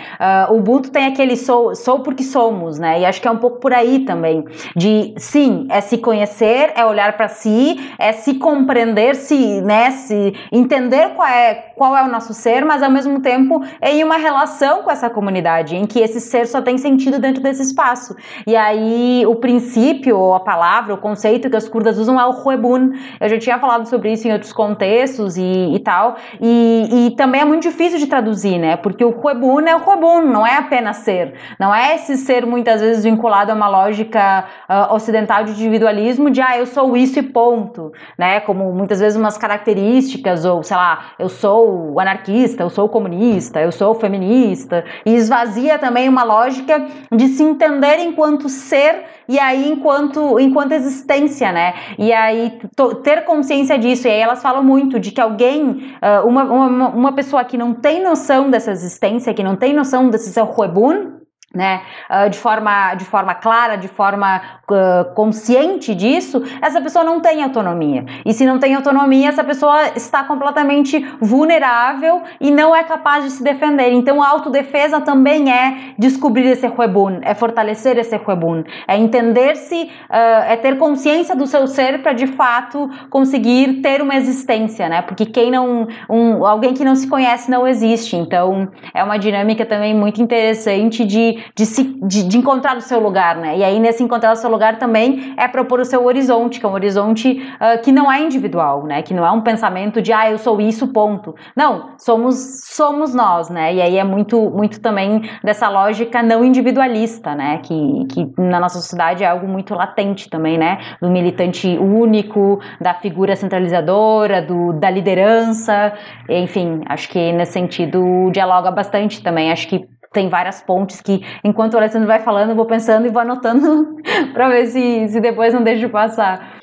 Uh, o Ubuntu tem aquele sou, sou porque somos, né? E acho que é um pouco por aí também. De sim, é se conhecer, é olhar para si, é se compreender se, né, se entender qual é, qual é o nosso ser, mas ao mesmo tempo em uma relação com essa comunidade, em que esse ser só tem sentido dentro desse espaço. E aí o princípio, a palavra, o conceito que as curdas usam é o huebun. Eu já tinha falado sobre isso em outros contextos e, e tal, e, e, também é muito difícil de traduzir, né? Porque o huebun é o huebun, não é apenas ser. Não é esse ser muitas vezes vinculado a uma lógica uh, ocidental de individualismo de ah, eu sou isso e ponto, né? Como muitas vezes umas características, ou sei lá, eu sou anarquista, eu sou comunista, eu sou feminista, e esvazia também uma lógica de se entender enquanto ser e aí enquanto, enquanto existência, né? E aí ter consciência disso, e aí elas falam muito de que alguém, ah, uma, uma, uma pessoa que não tem noção dessa existência, que não tem noção desse seu huebun, né, uh, de, forma, de forma clara, de forma uh, consciente disso, essa pessoa não tem autonomia. E se não tem autonomia, essa pessoa está completamente vulnerável e não é capaz de se defender. Então, a autodefesa também é descobrir esse huebun, é fortalecer esse huebun, é entender-se, uh, é ter consciência do seu ser para de fato conseguir ter uma existência, né? Porque quem não, um, alguém que não se conhece não existe. Então, é uma dinâmica também muito interessante de de, se, de, de, encontrar o seu lugar, né? E aí, nesse encontrar o seu lugar também é propor o seu horizonte, que é um horizonte uh, que não é individual, né? Que não é um pensamento de, ah, eu sou isso, ponto. Não, somos, somos nós, né? E aí é muito, muito também dessa lógica não individualista, né? Que, que na nossa sociedade é algo muito latente também, né? Do militante único, da figura centralizadora, do, da liderança, enfim, acho que nesse sentido dialoga bastante também. Acho que tem várias pontes que, enquanto o Alessandro vai falando, eu vou pensando e vou anotando para ver se, se depois não deixo passar.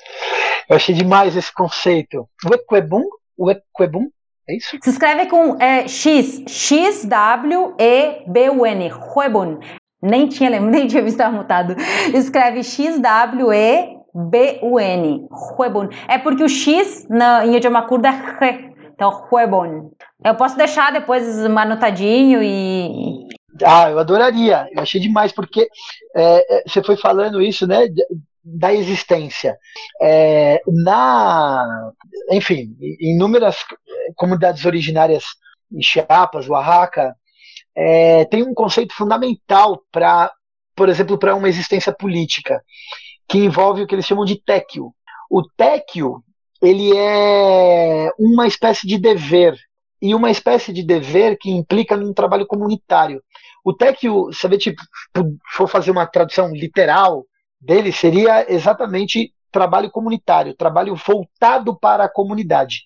Eu achei demais esse conceito. O Equebum? O Equebum? É isso? Se escreve com é, X, X-W-E-B-U-N, Huebun. Nem tinha, nem tinha visto mutado. Escreve X-W-E-B-U-N, Huebun. É porque o X na, em idioma curdo é He. Então, Huebun. Eu posso deixar depois anotadinho e, ah, eu adoraria. Eu achei demais, porque é, é, você foi falando isso, né? Da existência. É, na, enfim, inúmeras comunidades originárias em Chiapas, Oaxaca, é, tem um conceito fundamental para, por exemplo, para uma existência política, que envolve o que eles chamam de téquio. O téquio, ele é uma espécie de dever, e uma espécie de dever que implica num trabalho comunitário. O TEC, se gente for fazer uma tradução literal dele, seria exatamente trabalho comunitário, trabalho voltado para a comunidade.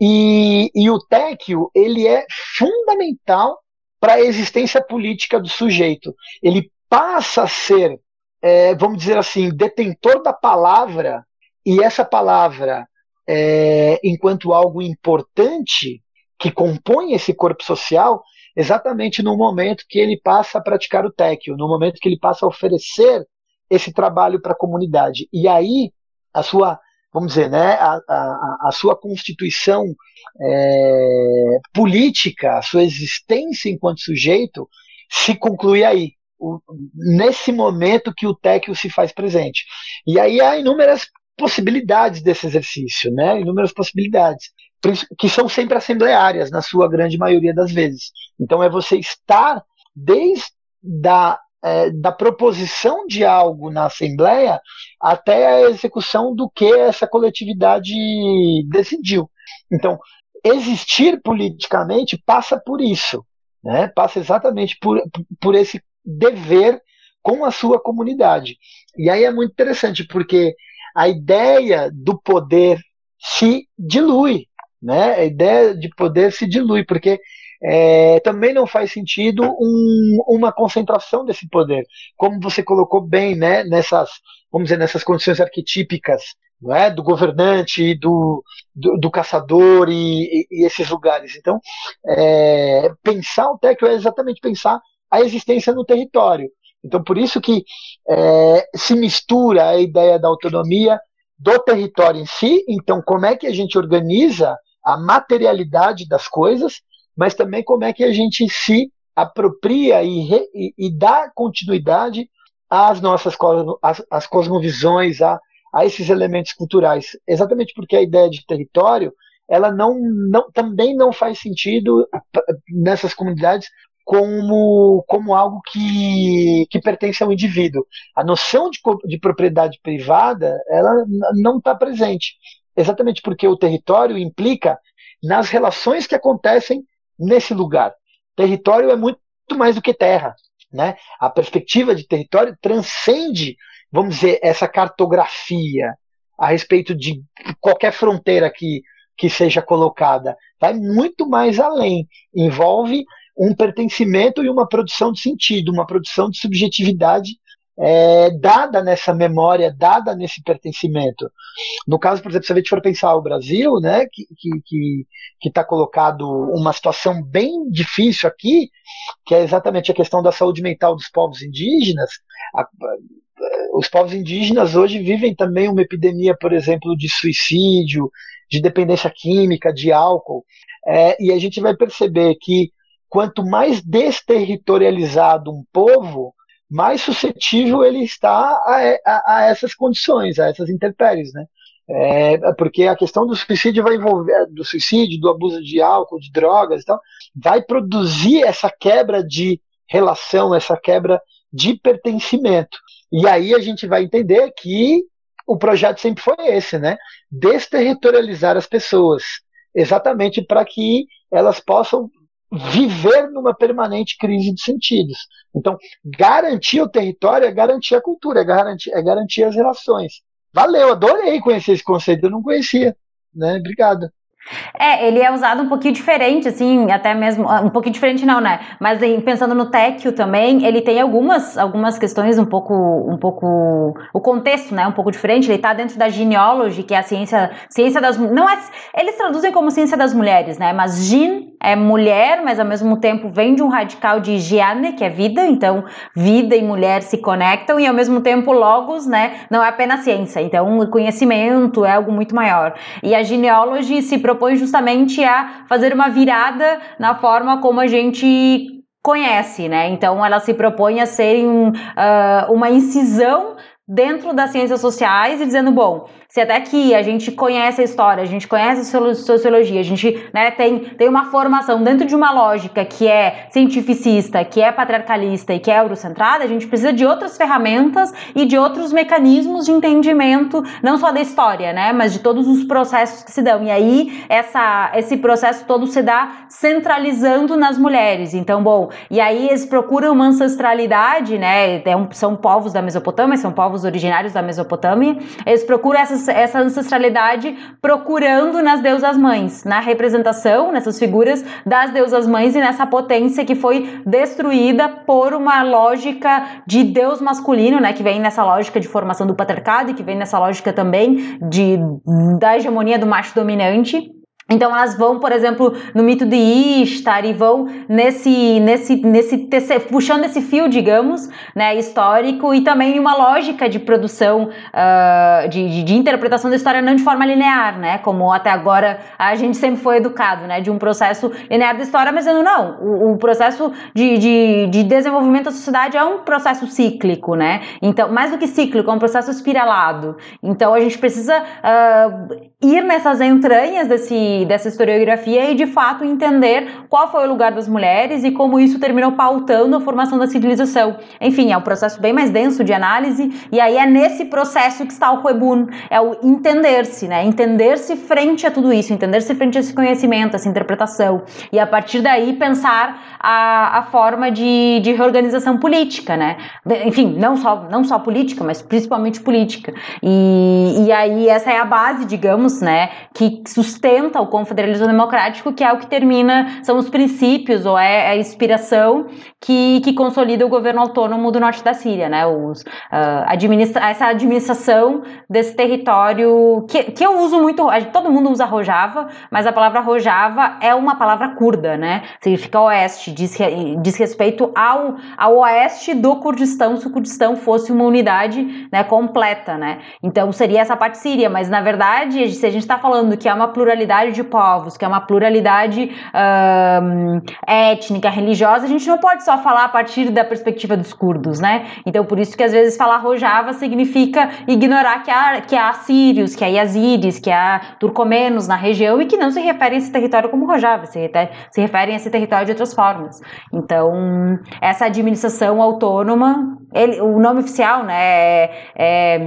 E, e o TEC, ele é fundamental para a existência política do sujeito. Ele passa a ser, é, vamos dizer assim, detentor da palavra, e essa palavra é, enquanto algo importante que compõe esse corpo social, exatamente no momento que ele passa a praticar o téquio, no momento que ele passa a oferecer esse trabalho para a comunidade. E aí, a sua, vamos dizer, né, a, a, a sua constituição é, política, a sua existência enquanto sujeito, se conclui aí, nesse momento que o téquio se faz presente. E aí há inúmeras possibilidades desse exercício, né? Inúmeras possibilidades, que são sempre assembleárias, na sua grande maioria das vezes. Então é você estar desde da, é, da proposição de algo na Assembleia até a execução do que essa coletividade decidiu. Então, existir politicamente passa por isso, né? passa exatamente por, por esse dever com a sua comunidade. E aí é muito interessante, porque a ideia do poder se dilui, né? A ideia de poder se dilui, porque é, também não faz sentido um, uma concentração desse poder, como você colocou bem, né? Nessas, vamos dizer, nessas condições arquetípicas, não é? Do governante, do, do, do caçador e, e, esses lugares. Então, é, pensar o técnico é exatamente pensar a existência no território. Então, por isso que é, se mistura a ideia da autonomia do território em si. Então, como é que a gente organiza a materialidade das coisas, mas também como é que a gente se apropria e, re, e, e dá continuidade às nossas às, às cosmovisões, a, a esses elementos culturais. Exatamente porque a ideia de território ela não, não, também não faz sentido nessas comunidades como, como algo que, que pertence ao indivíduo. A noção de, de propriedade privada ela não está presente, exatamente porque o território implica nas relações que acontecem nesse lugar. Território é muito mais do que terra. Né? A perspectiva de território transcende, vamos dizer, essa cartografia a respeito de qualquer fronteira que, que seja colocada. Vai muito mais além. Envolve um pertencimento e uma produção de sentido, uma produção de subjetividade é, dada nessa memória, dada nesse pertencimento. No caso, por exemplo, se a gente for pensar o Brasil, né, que está que, que tá colocado uma situação bem difícil aqui, que é exatamente a questão da saúde mental dos povos indígenas, a, os povos indígenas hoje vivem também uma epidemia, por exemplo, de suicídio, de dependência química, de álcool, é, e a gente vai perceber que quanto mais desterritorializado um povo, mais suscetível ele está a, a, a essas condições, a essas intempéries, né? É, porque a questão do suicídio vai envolver, do suicídio, do abuso de álcool, de drogas, então, vai produzir essa quebra de relação, essa quebra de pertencimento. E aí a gente vai entender que o projeto sempre foi esse, né? Desterritorializar as pessoas, exatamente para que elas possam viver numa permanente crise de sentidos. Então, garantir o território é garantir a cultura, é garantir, é garantir as relações. Valeu, adorei conhecer esse conceito, eu não conhecia. Né? Obrigado. É, ele é usado um pouquinho diferente, assim, até mesmo, ah, um pouquinho diferente não, né? Mas pensando no Téquio também, ele tem algumas, algumas questões um pouco, um pouco, o contexto, né, um pouco diferente, ele tá dentro da genealogy, que é a ciência, ciência das, não é, eles traduzem como ciência das mulheres, né, mas gene é mulher, mas ao mesmo tempo vem de um radical de giane, que é vida, então vida e mulher se conectam, e ao mesmo tempo logos, né, não é apenas ciência, então conhecimento é algo muito maior. E a genealogy se propõe justamente a fazer uma virada na forma como a gente conhece, né? Então ela se propõe a ser uh, uma incisão dentro das ciências sociais e dizendo, bom, se até aqui a gente conhece a história, a gente conhece a sociologia, a gente né, tem, tem uma formação dentro de uma lógica que é cientificista, que é patriarcalista e que é eurocentrada, a gente precisa de outras ferramentas e de outros mecanismos de entendimento, não só da história, né, mas de todos os processos que se dão. E aí essa, esse processo todo se dá centralizando nas mulheres. Então, bom, e aí eles procuram uma ancestralidade, né, é são povos da Mesopotâmia, são povos originários da Mesopotâmia, eles procuram essas essa, ancestralidade procurando nas deusas mães, na representação, nessas figuras das deusas mães e nessa potência que foi destruída por uma lógica de Deus masculino, né, que vem nessa lógica de formação do patriarcado e que vem nessa lógica também de, da hegemonia do macho dominante. Então elas vão, por exemplo, no mito de Ishtar e vão nesse, nesse, nesse puxando esse fio, digamos, né, histórico e também uma lógica de produção, uh, de, de, de, interpretação da história não de forma linear, né, como até agora a gente sempre foi educado, né, de um processo linear da história, mas não, não, o, o processo de, de, de, desenvolvimento da sociedade é um processo cíclico, né, então, mais do que cíclico, é um processo espiralado, então a gente precisa uh, ir nessas entranhas desse dessa historiografia e de fato entender qual foi o lugar das mulheres e como isso terminou pautando a formação da civilização. Enfim, é um processo bem mais denso de análise e aí é nesse processo que está o Huebun, é o entender-se, né? Entender-se frente a tudo isso, entender-se frente a esse conhecimento, essa interpretação e a partir daí pensar a, a forma de, de reorganização política, né? Enfim, não só, não só política, mas principalmente política. E, e aí essa é a base, digamos, né, que sustenta o confederalismo democrático, que é o que termina, são os princípios ou é a inspiração que, que consolida o governo autônomo do norte da Síria, né? Os, uh, administra essa administração desse território que, que eu uso muito, todo mundo usa Rojava, mas a palavra Rojava é uma palavra curda, né? Significa oeste, diz, diz respeito ao, ao oeste do Kurdistão, se o Kurdistão fosse uma unidade né, completa, né? Então seria essa parte síria, mas na verdade, se a gente está falando que é uma pluralidade de povos, que é uma pluralidade étnica, religiosa, a gente não pode só falar a partir da perspectiva dos curdos, né? Então, por isso que às vezes falar Rojava significa ignorar que há, que há sírios, que há yazidis, que há turcomenos na região e que não se referem a esse território como Rojava, se, se referem a esse território de outras formas. Então, essa administração autônoma, ele, o nome oficial, né, é, é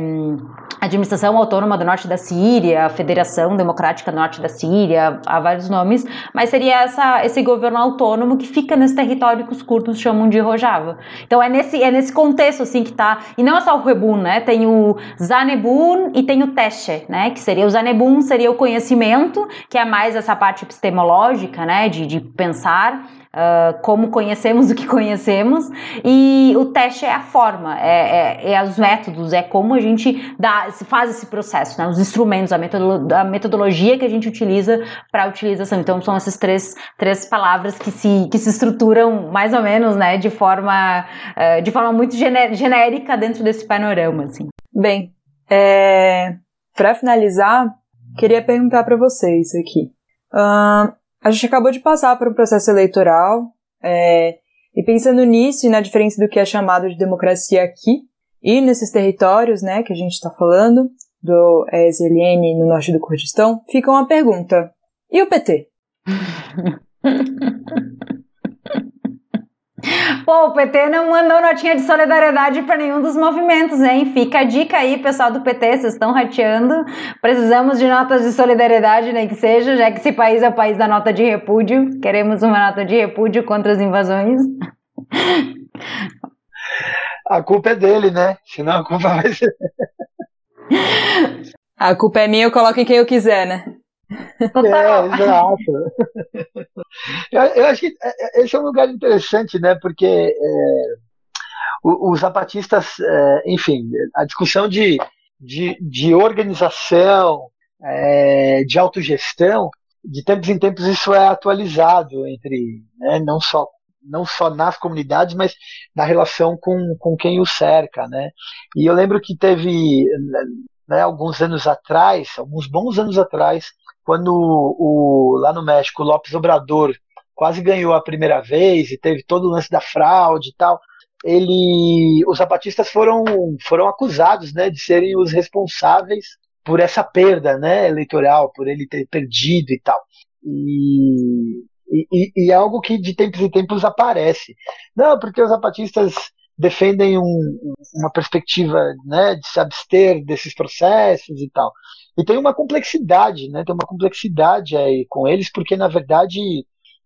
Administração Autônoma do Norte da Síria, Federação Democrática Norte da Síria, há vários nomes, mas seria essa, esse governo autônomo que fica nesse território que os curdos chamam de Rojava. Então é nesse, é nesse contexto assim que tá, e não é só o Rebun, né? Tem o Zanebun e tem o Teshe, né? Que seria o Zanebun seria o conhecimento, que é mais essa parte epistemológica, né? De, de pensar uh, como conhecemos o que conhecemos, e o teste é a forma, é, é, é os métodos, é como a gente dá, faz esse processo, né? os instrumentos, a, metodolo a metodologia que a gente utiliza para a utilização. Então, são essas três, três palavras que se, que se estruturam mais ou menos né, de, forma, uh, de forma muito genérica dentro desse panorama. Assim. Bem, é, para finalizar, queria perguntar para vocês aqui. Uh, a gente acabou de passar por um processo eleitoral, é, e pensando nisso e na diferença do que é chamado de democracia aqui e nesses territórios, né, que a gente está falando, do ESLN no norte do Kurdistão, fica uma pergunta. E o PT? Pô, o PT não mandou notinha de solidariedade para nenhum dos movimentos, hein? Fica a dica aí, pessoal do PT, vocês estão rateando. Precisamos de notas de solidariedade, nem que seja, já que esse país é o país da nota de repúdio. Queremos uma nota de repúdio contra as invasões. A culpa é dele, né? Senão a culpa vai ser. A culpa é minha, eu coloco em quem eu quiser, né? É, exato. Eu, eu, acho que é, é, esse é um lugar interessante, né? Porque é, os zapatistas, é, enfim, a discussão de, de, de organização, é, de autogestão, de tempos em tempos isso é atualizado entre, né, não só não só nas comunidades, mas na relação com, com quem o cerca, né? E eu lembro que teve, né, alguns anos atrás, alguns bons anos atrás, quando o, lá no México o Lopes Obrador quase ganhou a primeira vez e teve todo o lance da fraude e tal, ele, os zapatistas foram, foram acusados né, de serem os responsáveis por essa perda né, eleitoral, por ele ter perdido e tal. E, e, e, é algo que de tempos em tempos aparece. Não, porque os zapatistas defendem um, uma perspectiva né, de se abster desses processos e tal. E tem uma complexidade, né? Tem uma complexidade aí com eles, porque na verdade,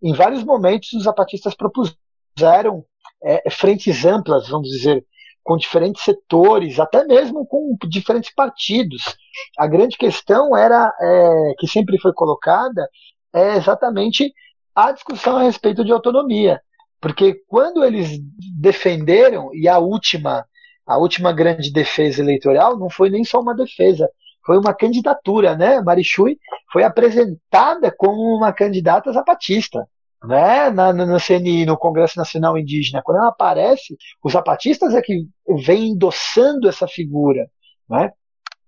em vários momentos os zapatistas propuseram é, frentes amplas, vamos dizer, com diferentes setores, até mesmo com diferentes partidos. A grande questão era é, que sempre foi colocada é exatamente a discussão a respeito de autonomia, porque quando eles defenderam e a última a última grande defesa eleitoral não foi nem só uma defesa, foi uma candidatura, né? Marichui foi apresentada como uma candidata zapatista né, na, no CNI, no Congresso Nacional Indígena, quando ela aparece, os zapatistas é que vêm endossando essa figura. Né?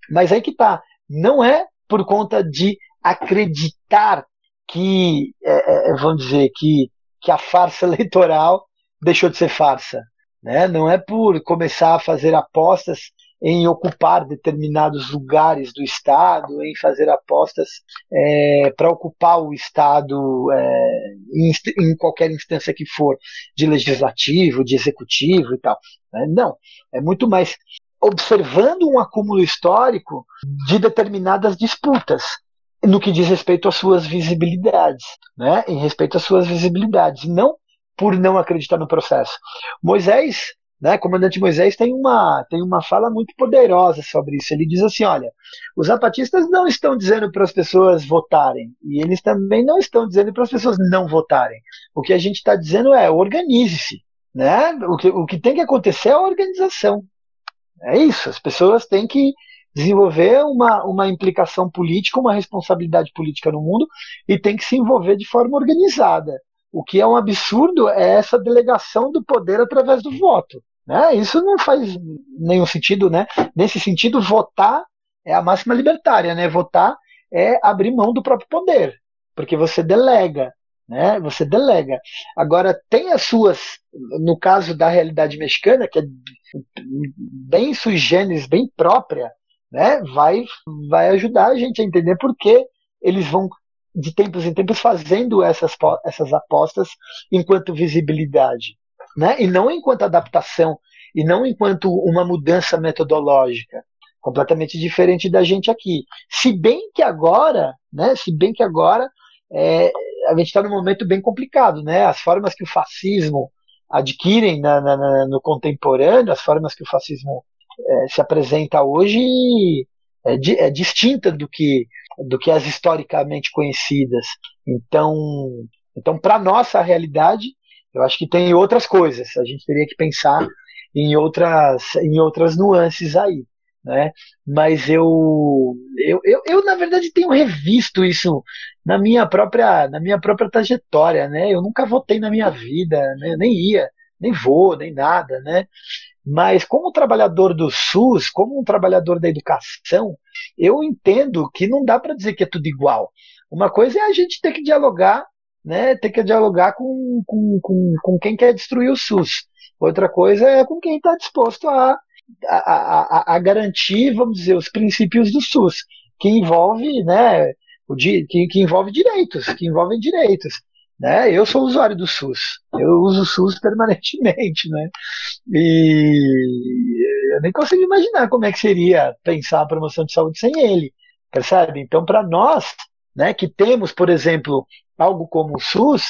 Mas aí que tá, não é por conta de acreditar que, é, é, vamos dizer, que, que a farsa eleitoral deixou de ser farsa. Né? Não é por começar a fazer apostas em ocupar determinados lugares do Estado, em fazer apostas é, para ocupar o Estado é, em, em, qualquer instância que for, de legislativo, de executivo e tal. Né? Não, é muito mais observando um acúmulo histórico de determinadas disputas no que diz respeito às suas visibilidades, né? em respeito às suas visibilidades, não por não acreditar no processo. Moisés né, comandante Moisés tem uma, tem uma fala muito poderosa sobre isso. Ele diz assim: olha, os zapatistas não estão dizendo para as pessoas votarem, e eles também não estão dizendo para as pessoas não votarem. O que a gente está dizendo é organize-se. Né? O, que, o que tem que acontecer é a organização. É isso, as pessoas têm que desenvolver uma, uma implicação política, uma responsabilidade política no mundo e tem que se envolver de forma organizada. O que é um absurdo é essa delegação do poder através do voto. Né? Isso não faz nenhum sentido, né? Nesse sentido, votar é a máxima libertária, né? Votar é abrir mão do próprio poder, porque você delega, né? Você delega. Agora tem as suas, no caso da realidade mexicana, que é bem sui generis, bem própria, né? Vai vai ajudar a gente a entender por que eles vão de tempos em tempos fazendo essas, essas apostas enquanto visibilidade né? e não enquanto adaptação, e não enquanto uma mudança metodológica, completamente diferente da gente aqui. Se bem que agora, né, se bem que agora é, a gente está num momento bem complicado, né? As formas que o fascismo adquirem na, na, na, no contemporâneo, as formas que o fascismo é, se apresenta hoje é, di, é, distinta do que do que as historicamente conhecidas. Então, então para nossa realidade, eu acho que tem outras coisas. A gente teria que pensar em outras, em outras nuances aí. Né? Mas eu, eu, eu, eu, na verdade, tenho revisto isso na minha própria, na minha própria trajetória. Né? Eu nunca votei na minha vida, né? nem ia, nem vou, nem nada. Né? Mas como trabalhador do SUS, como um trabalhador da educação, eu entendo que não dá para dizer que é tudo igual. Uma coisa é a gente ter que dialogar né, ter que dialogar com, com, com, com quem quer destruir o SUS. Outra coisa é com quem está disposto a, a, a, a, garantir, vamos dizer, os princípios do SUS, que envolve, né, o, que, que envolve direitos, que envolvem direitos. Né? Eu sou usuário do SUS, eu uso o SUS permanentemente, né? E eu nem consigo imaginar como é que seria pensar a promoção de saúde sem ele, percebe? Então, para nós, né, que temos, por exemplo, algo como o SUS,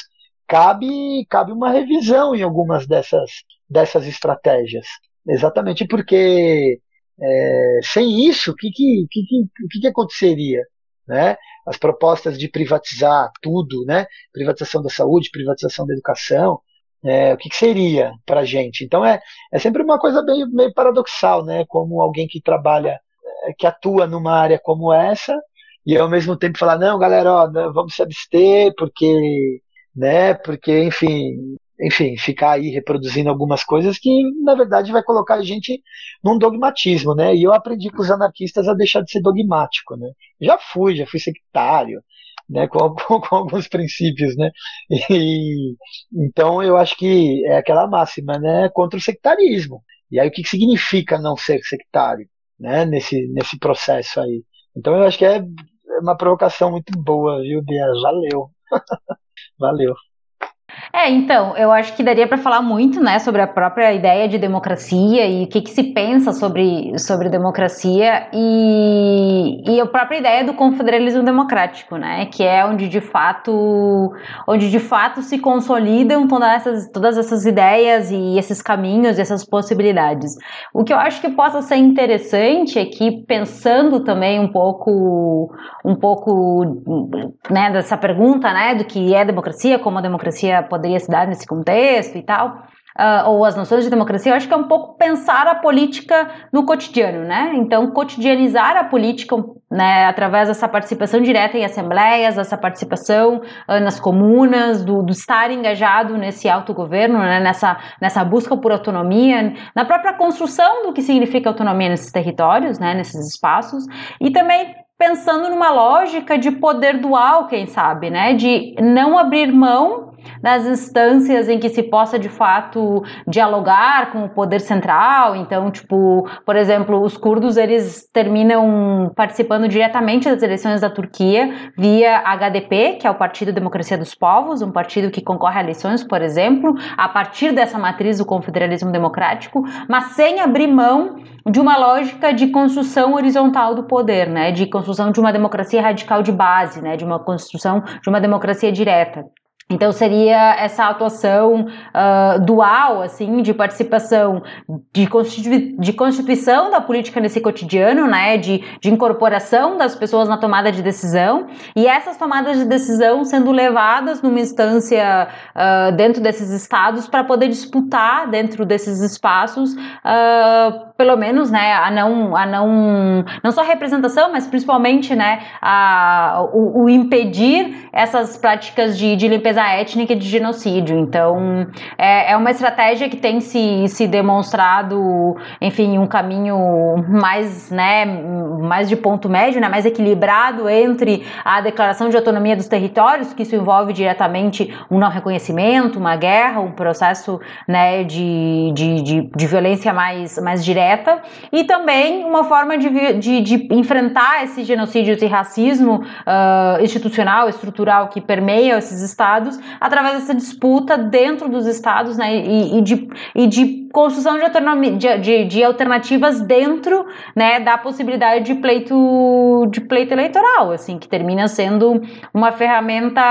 cabe, cabe uma revisão em algumas dessas, dessas estratégias. Exatamente porque é, sem isso, o que, que, que, que, aconteceria? Né? As propostas de privatizar tudo, né? privatização da saúde, privatização da educação, é, o que, que seria para a gente? Então é, é sempre uma coisa bem, meio paradoxal, né? como alguém que trabalha, é, que atua numa área como essa, e ao mesmo tempo falar, não, galera, ó, vamos se abster, porque, né, porque, enfim, enfim, ficar aí reproduzindo algumas coisas que, na verdade, vai colocar a gente num dogmatismo, né? E eu aprendi com os anarquistas a deixar de ser dogmático, né? Já fui, já fui sectário, né? Com, com, com alguns princípios, né? E, então, eu acho que é aquela máxima, né? Contra o sectarismo. E aí, o que significa não ser sectário, né? Nesse, nesse processo aí. Então, eu acho que é uma provocação muito boa, viu, Bia? Valeu. Valeu. É, então, eu acho que daria para falar muito, né, sobre a própria ideia de democracia e o que, que se pensa sobre, sobre democracia e, e a própria ideia do confederalismo democrático, né, que é onde de fato, onde de fato se consolidam todas essas, todas essas ideias e esses caminhos, essas possibilidades. O que eu acho que possa ser interessante é que pensando também um pouco, um pouco, né, dessa pergunta, né, do que é democracia, como a democracia poderia se dar nesse contexto e tal, uh, ou as noções de democracia, eu acho que é um pouco pensar a política no cotidiano, né? Então, cotidianizar a política né, através dessa participação direta em assembleias, essa participação uh, nas comunas, do, do, estar engajado nesse autogoverno, né, nessa, nessa busca por autonomia, na própria construção do que significa autonomia nesses territórios, né, nesses espaços, e também pensando numa lógica de poder dual, quem sabe, né, de não abrir mão nas instâncias em que se possa de fato dialogar com o poder central. Então, tipo, por exemplo, os curdos eles terminam participando diretamente das eleições da Turquia via HDP, que é o Partido Democracia dos Povos, um partido que concorre a eleições, por exemplo, a partir dessa matriz do confederalismo democrático, mas sem abrir mão de uma lógica de construção horizontal do poder, né, de construção de uma democracia radical de base, né, de uma construção de uma democracia direta. Então seria essa atuação uh, dual, assim, de participação de, de constituição da política nesse cotidiano, né, de, de incorporação das pessoas na tomada de decisão e essas tomadas de decisão sendo levadas numa instância uh, dentro desses estados para poder disputar dentro desses espaços uh, pelo menos, né, a não, a não, não só a representação, mas principalmente, né, a, o, o impedir essas práticas de, de, limpeza étnica e de genocídio. Então, é, é uma estratégia que tem se, se demonstrado, enfim, um caminho mais, né, mais de ponto médio, né, mais equilibrado entre a declaração de autonomia dos territórios, que isso envolve diretamente um não reconhecimento, uma guerra, um processo, né, de, de, de, de violência mais, mais direta e também uma forma de, de, de enfrentar esse genocídio, esse racismo uh, institucional, estrutural que permeia esses estados através dessa disputa dentro dos estados né, e, e de, e de construção de, de, de, de, alternativas dentro né, da possibilidade de pleito, de pleito eleitoral, assim, que termina sendo uma ferramenta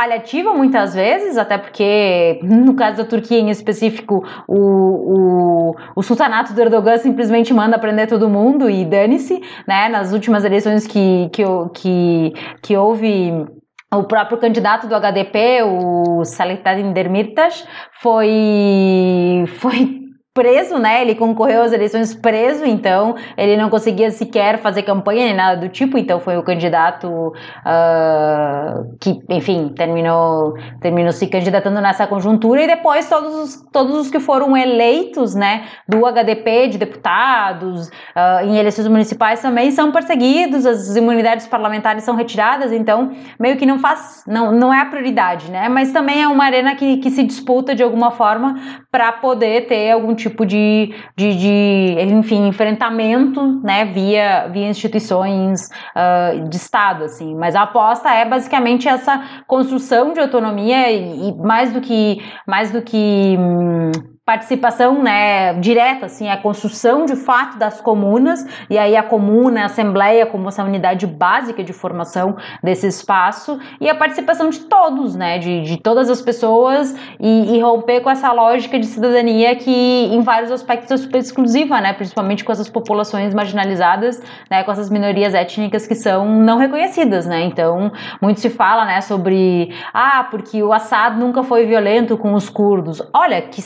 paliativa muitas vezes, até porque no caso da Turquia em específico, o, o, o sultanato do Erdogan simplesmente manda prender todo mundo e dane-se, né? Nas últimas eleições que, que, que, que houve o próprio candidato do HDP, o Selahattin Demirtas, foi, foi preso, né? Ele concorreu às eleições preso, então ele não conseguia sequer fazer campanha nem nada do tipo, então foi o candidato uh, que, enfim, terminou, terminou se candidatando nessa conjuntura e depois todos os, todos os que foram eleitos, né, do HDP, de deputados, uh, em eleições municipais também são perseguidos, as imunidades parlamentares são retiradas, então meio que não faz, não, não é a prioridade, né? Mas também é uma arena que, que se disputa de alguma forma para poder ter algum tipo de, de, de, enfim, enfrentamento, né, via, via instituições uh, de Estado, assim. Mas a aposta é basicamente essa construção de autonomia e, e mais do que, mais do que hum, participação né, direta, assim, a construção de fato das comunas, e aí a comuna, a assembleia como essa unidade básica de formação desse espaço, e a participação de todos, né, de, de todas as pessoas, e, e romper com essa lógica de cidadania que em vários aspectos é super exclusiva, né, principalmente com essas populações marginalizadas, né, com essas minorias étnicas que são não reconhecidas, né, então muito se fala, né, sobre, ah, porque o Assad nunca foi violento com os curdos, olha, que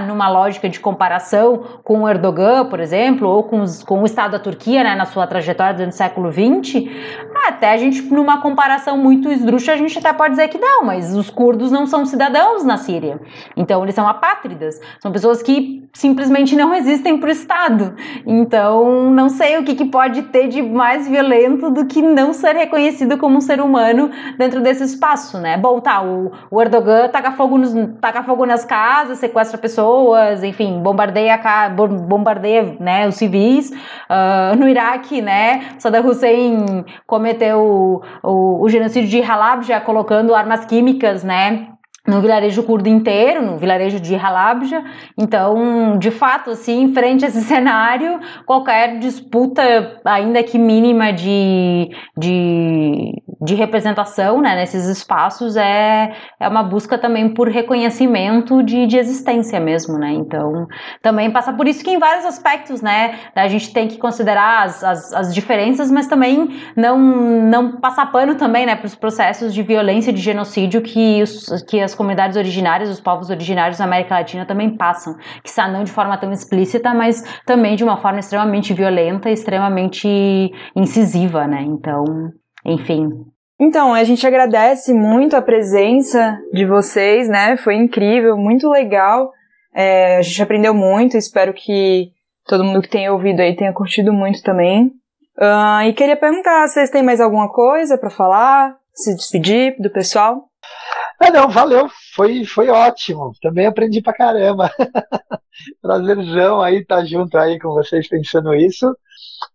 numa lógica de comparação com o Erdogan, por exemplo, ou com, os, com o Estado da Turquia, né, na sua trajetória durante o século XX, até a gente, numa comparação muito esdrúxula, a gente até pode dizer que não, mas os curdos não são cidadãos na Síria. Então, eles são apátridas. São pessoas que simplesmente não existem para o Estado. Então, não sei o que, que pode ter de mais violento do que não ser reconhecido como um ser humano dentro desse espaço, né? Bom, tá, o, o Erdogan taca fogo, nos, taca fogo nas casas, sequestra pessoas pessoas, enfim, bombardeia, bombardeia né, os civis. Uh, no Iraque, né, Saddam Hussein cometeu o, o, o genocídio de Halab, já colocando armas químicas, né, no vilarejo curdo inteiro, no vilarejo de Halabja. Então, de fato, assim, frente a esse cenário, qualquer disputa, ainda que mínima de, de, de representação né, nesses espaços, é, é uma busca também por reconhecimento de, de existência mesmo, né? Então, também passa por isso que em vários aspectos, né, a gente tem que considerar as, as, as diferenças, mas também não, não passar pano também, né, para os processos de violência, de genocídio que, os, que as comunidades originárias, os povos originários da América Latina também passam, que não de forma tão explícita, mas também de uma forma extremamente violenta, extremamente incisiva, né? Então, enfim. Então, a gente agradece muito a presença de vocês, né? Foi incrível, muito legal. É, a gente aprendeu muito, espero que todo mundo que tenha ouvido aí tenha curtido muito também. Uh, e queria perguntar, vocês têm mais alguma coisa para falar? Se despedir do pessoal? Ah, não, valeu, foi, foi ótimo. Também aprendi pra caramba. Prazerzão aí estar tá junto aí com vocês pensando isso.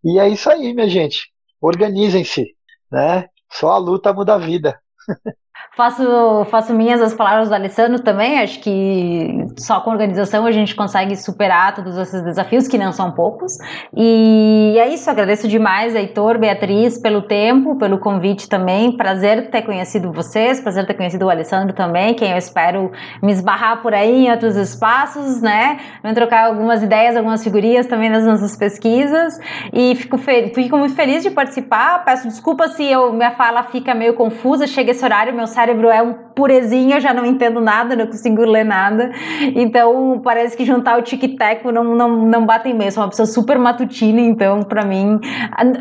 E é isso aí, minha gente. Organizem-se, né? Só a luta muda a vida. Faço, faço minhas as palavras do Alessandro também. Acho que só com organização a gente consegue superar todos esses desafios, que não são poucos. E é isso. Agradeço demais, Heitor, Beatriz, pelo tempo, pelo convite também. Prazer ter conhecido vocês, prazer ter conhecido o Alessandro também, quem eu espero me esbarrar por aí em outros espaços, né? Vamos trocar algumas ideias, algumas figurinhas também nas nossas pesquisas. E fico, fico muito feliz de participar. Peço desculpas se eu, minha fala fica meio confusa. Chega esse horário, meu cérebro cérebro é um purezinho, eu já não entendo nada, não consigo ler nada. Então, parece que juntar o tic-tac não, não, não batem mesmo. Sou uma pessoa super matutina, então, para mim,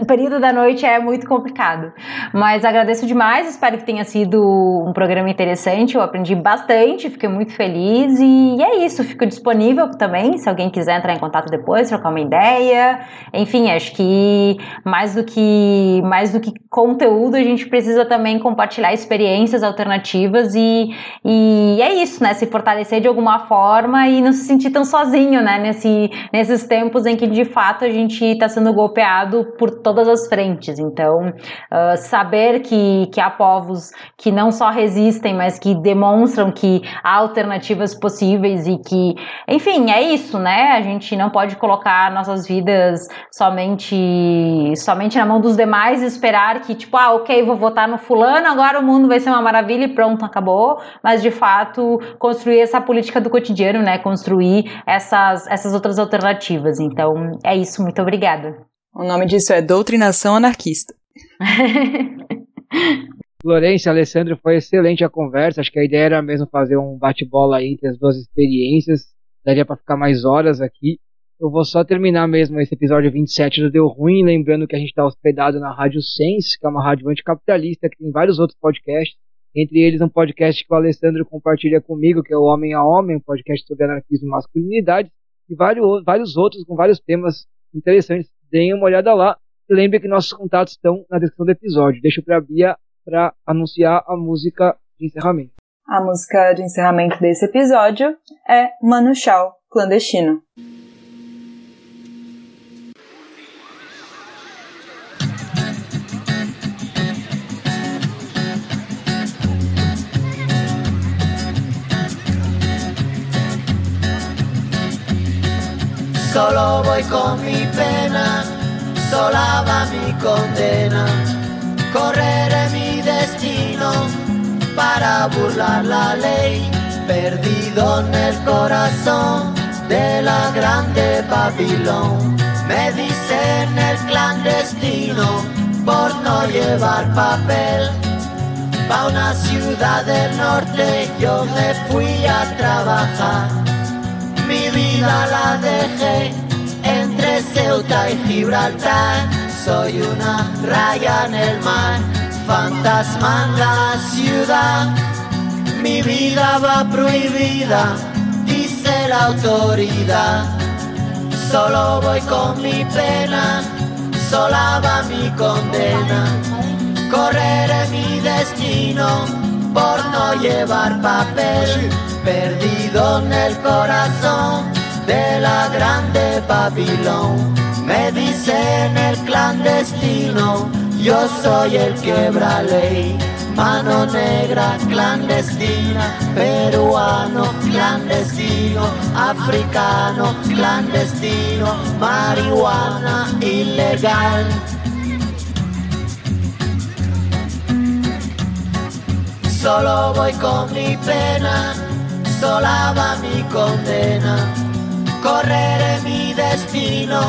o período da noite é muito complicado. Mas agradeço demais, espero que tenha sido um programa interessante. Eu aprendi bastante, fiquei muito feliz. E é isso, fico disponível também, se alguém quiser entrar em contato depois, trocar uma ideia. Enfim, acho que mais do que mais do que conteúdo, a gente precisa também compartilhar experiências alternativas e, e é isso, né? Se fortalecer de alguma forma e não se sentir tão sozinho, né? Nesse, nesses tempos em que de fato a gente está sendo golpeado por todas as frentes. Então, uh, saber que, que há povos que não só resistem, mas que demonstram que há alternativas possíveis e que, enfim, é isso, né? A gente não pode colocar nossas vidas somente, somente na mão dos demais e esperar que, tipo, ah, ok, vou votar no fulano, agora o mundo vai ser uma maravilha e pronto, acabou, mas de fato construir essa política do cotidiano, né? Construir essas, essas outras alternativas. Então, é isso, muito obrigada. O nome disso é doutrinação anarquista. Florência, Alessandro, foi excelente a conversa. Acho que a ideia era mesmo fazer um bate-bola entre as duas experiências. Daria para ficar mais horas aqui. Eu vou só terminar mesmo esse episódio 27 do Deu Ruim, lembrando que a gente está hospedado na Rádio Sense, que é uma rádio anticapitalista, que tem vários outros podcasts entre eles um podcast que o Alessandro compartilha comigo, que é o Homem a Homem, um podcast sobre anarquismo e masculinidade, e vários, vários outros com vários temas interessantes. Deem uma olhada lá. E lembre que nossos contatos estão na descrição do episódio. Deixo para a Bia para anunciar a música de encerramento. A música de encerramento desse episódio é Manu Chao, Clandestino. Solo voy con mi pena, sola va mi condena. Correré mi destino para burlar la ley, perdido en el corazón de la grande Babilón. Me dicen el clandestino por no llevar papel. Pa' una ciudad del norte yo me fui a trabajar mi vida la dejé entre Ceuta y Gibraltar. Soy una raya en el mar, fantasma en la ciudad. Mi vida va prohibida, dice la autoridad. Solo voy con mi pena, sola va mi condena. Correré mi destino por no llevar papel perdido en el corazón de la grande Babilón. Me dicen el clandestino, yo soy el quebra ley. mano negra clandestina, peruano clandestino, africano clandestino, marihuana ilegal. Solo voy con mi pena, sola va mi condena, correré mi destino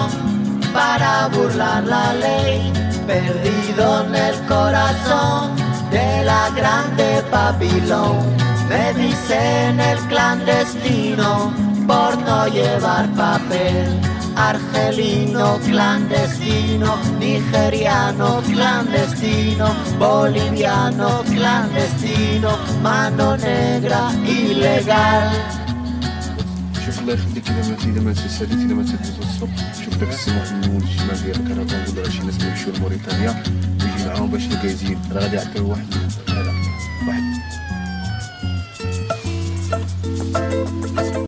para burlar la ley, perdido en el corazón de la grande Babilón. Me dicen el clandestino por no llevar papel. Argelino, clandestino, nigeriano, clandestino, boliviano, clandestino, mano negra, ilegal. شوف الله يخليك اذا ما اذا ما تسالي اذا ما تدوز السوق شوف داك السي محمد الجماعه ديالك أنا كنقول راه شي ناس يمشيو لموريتانيا ويجي معاهم باش الكازين راه غادي يعطيو واحد هذا واحد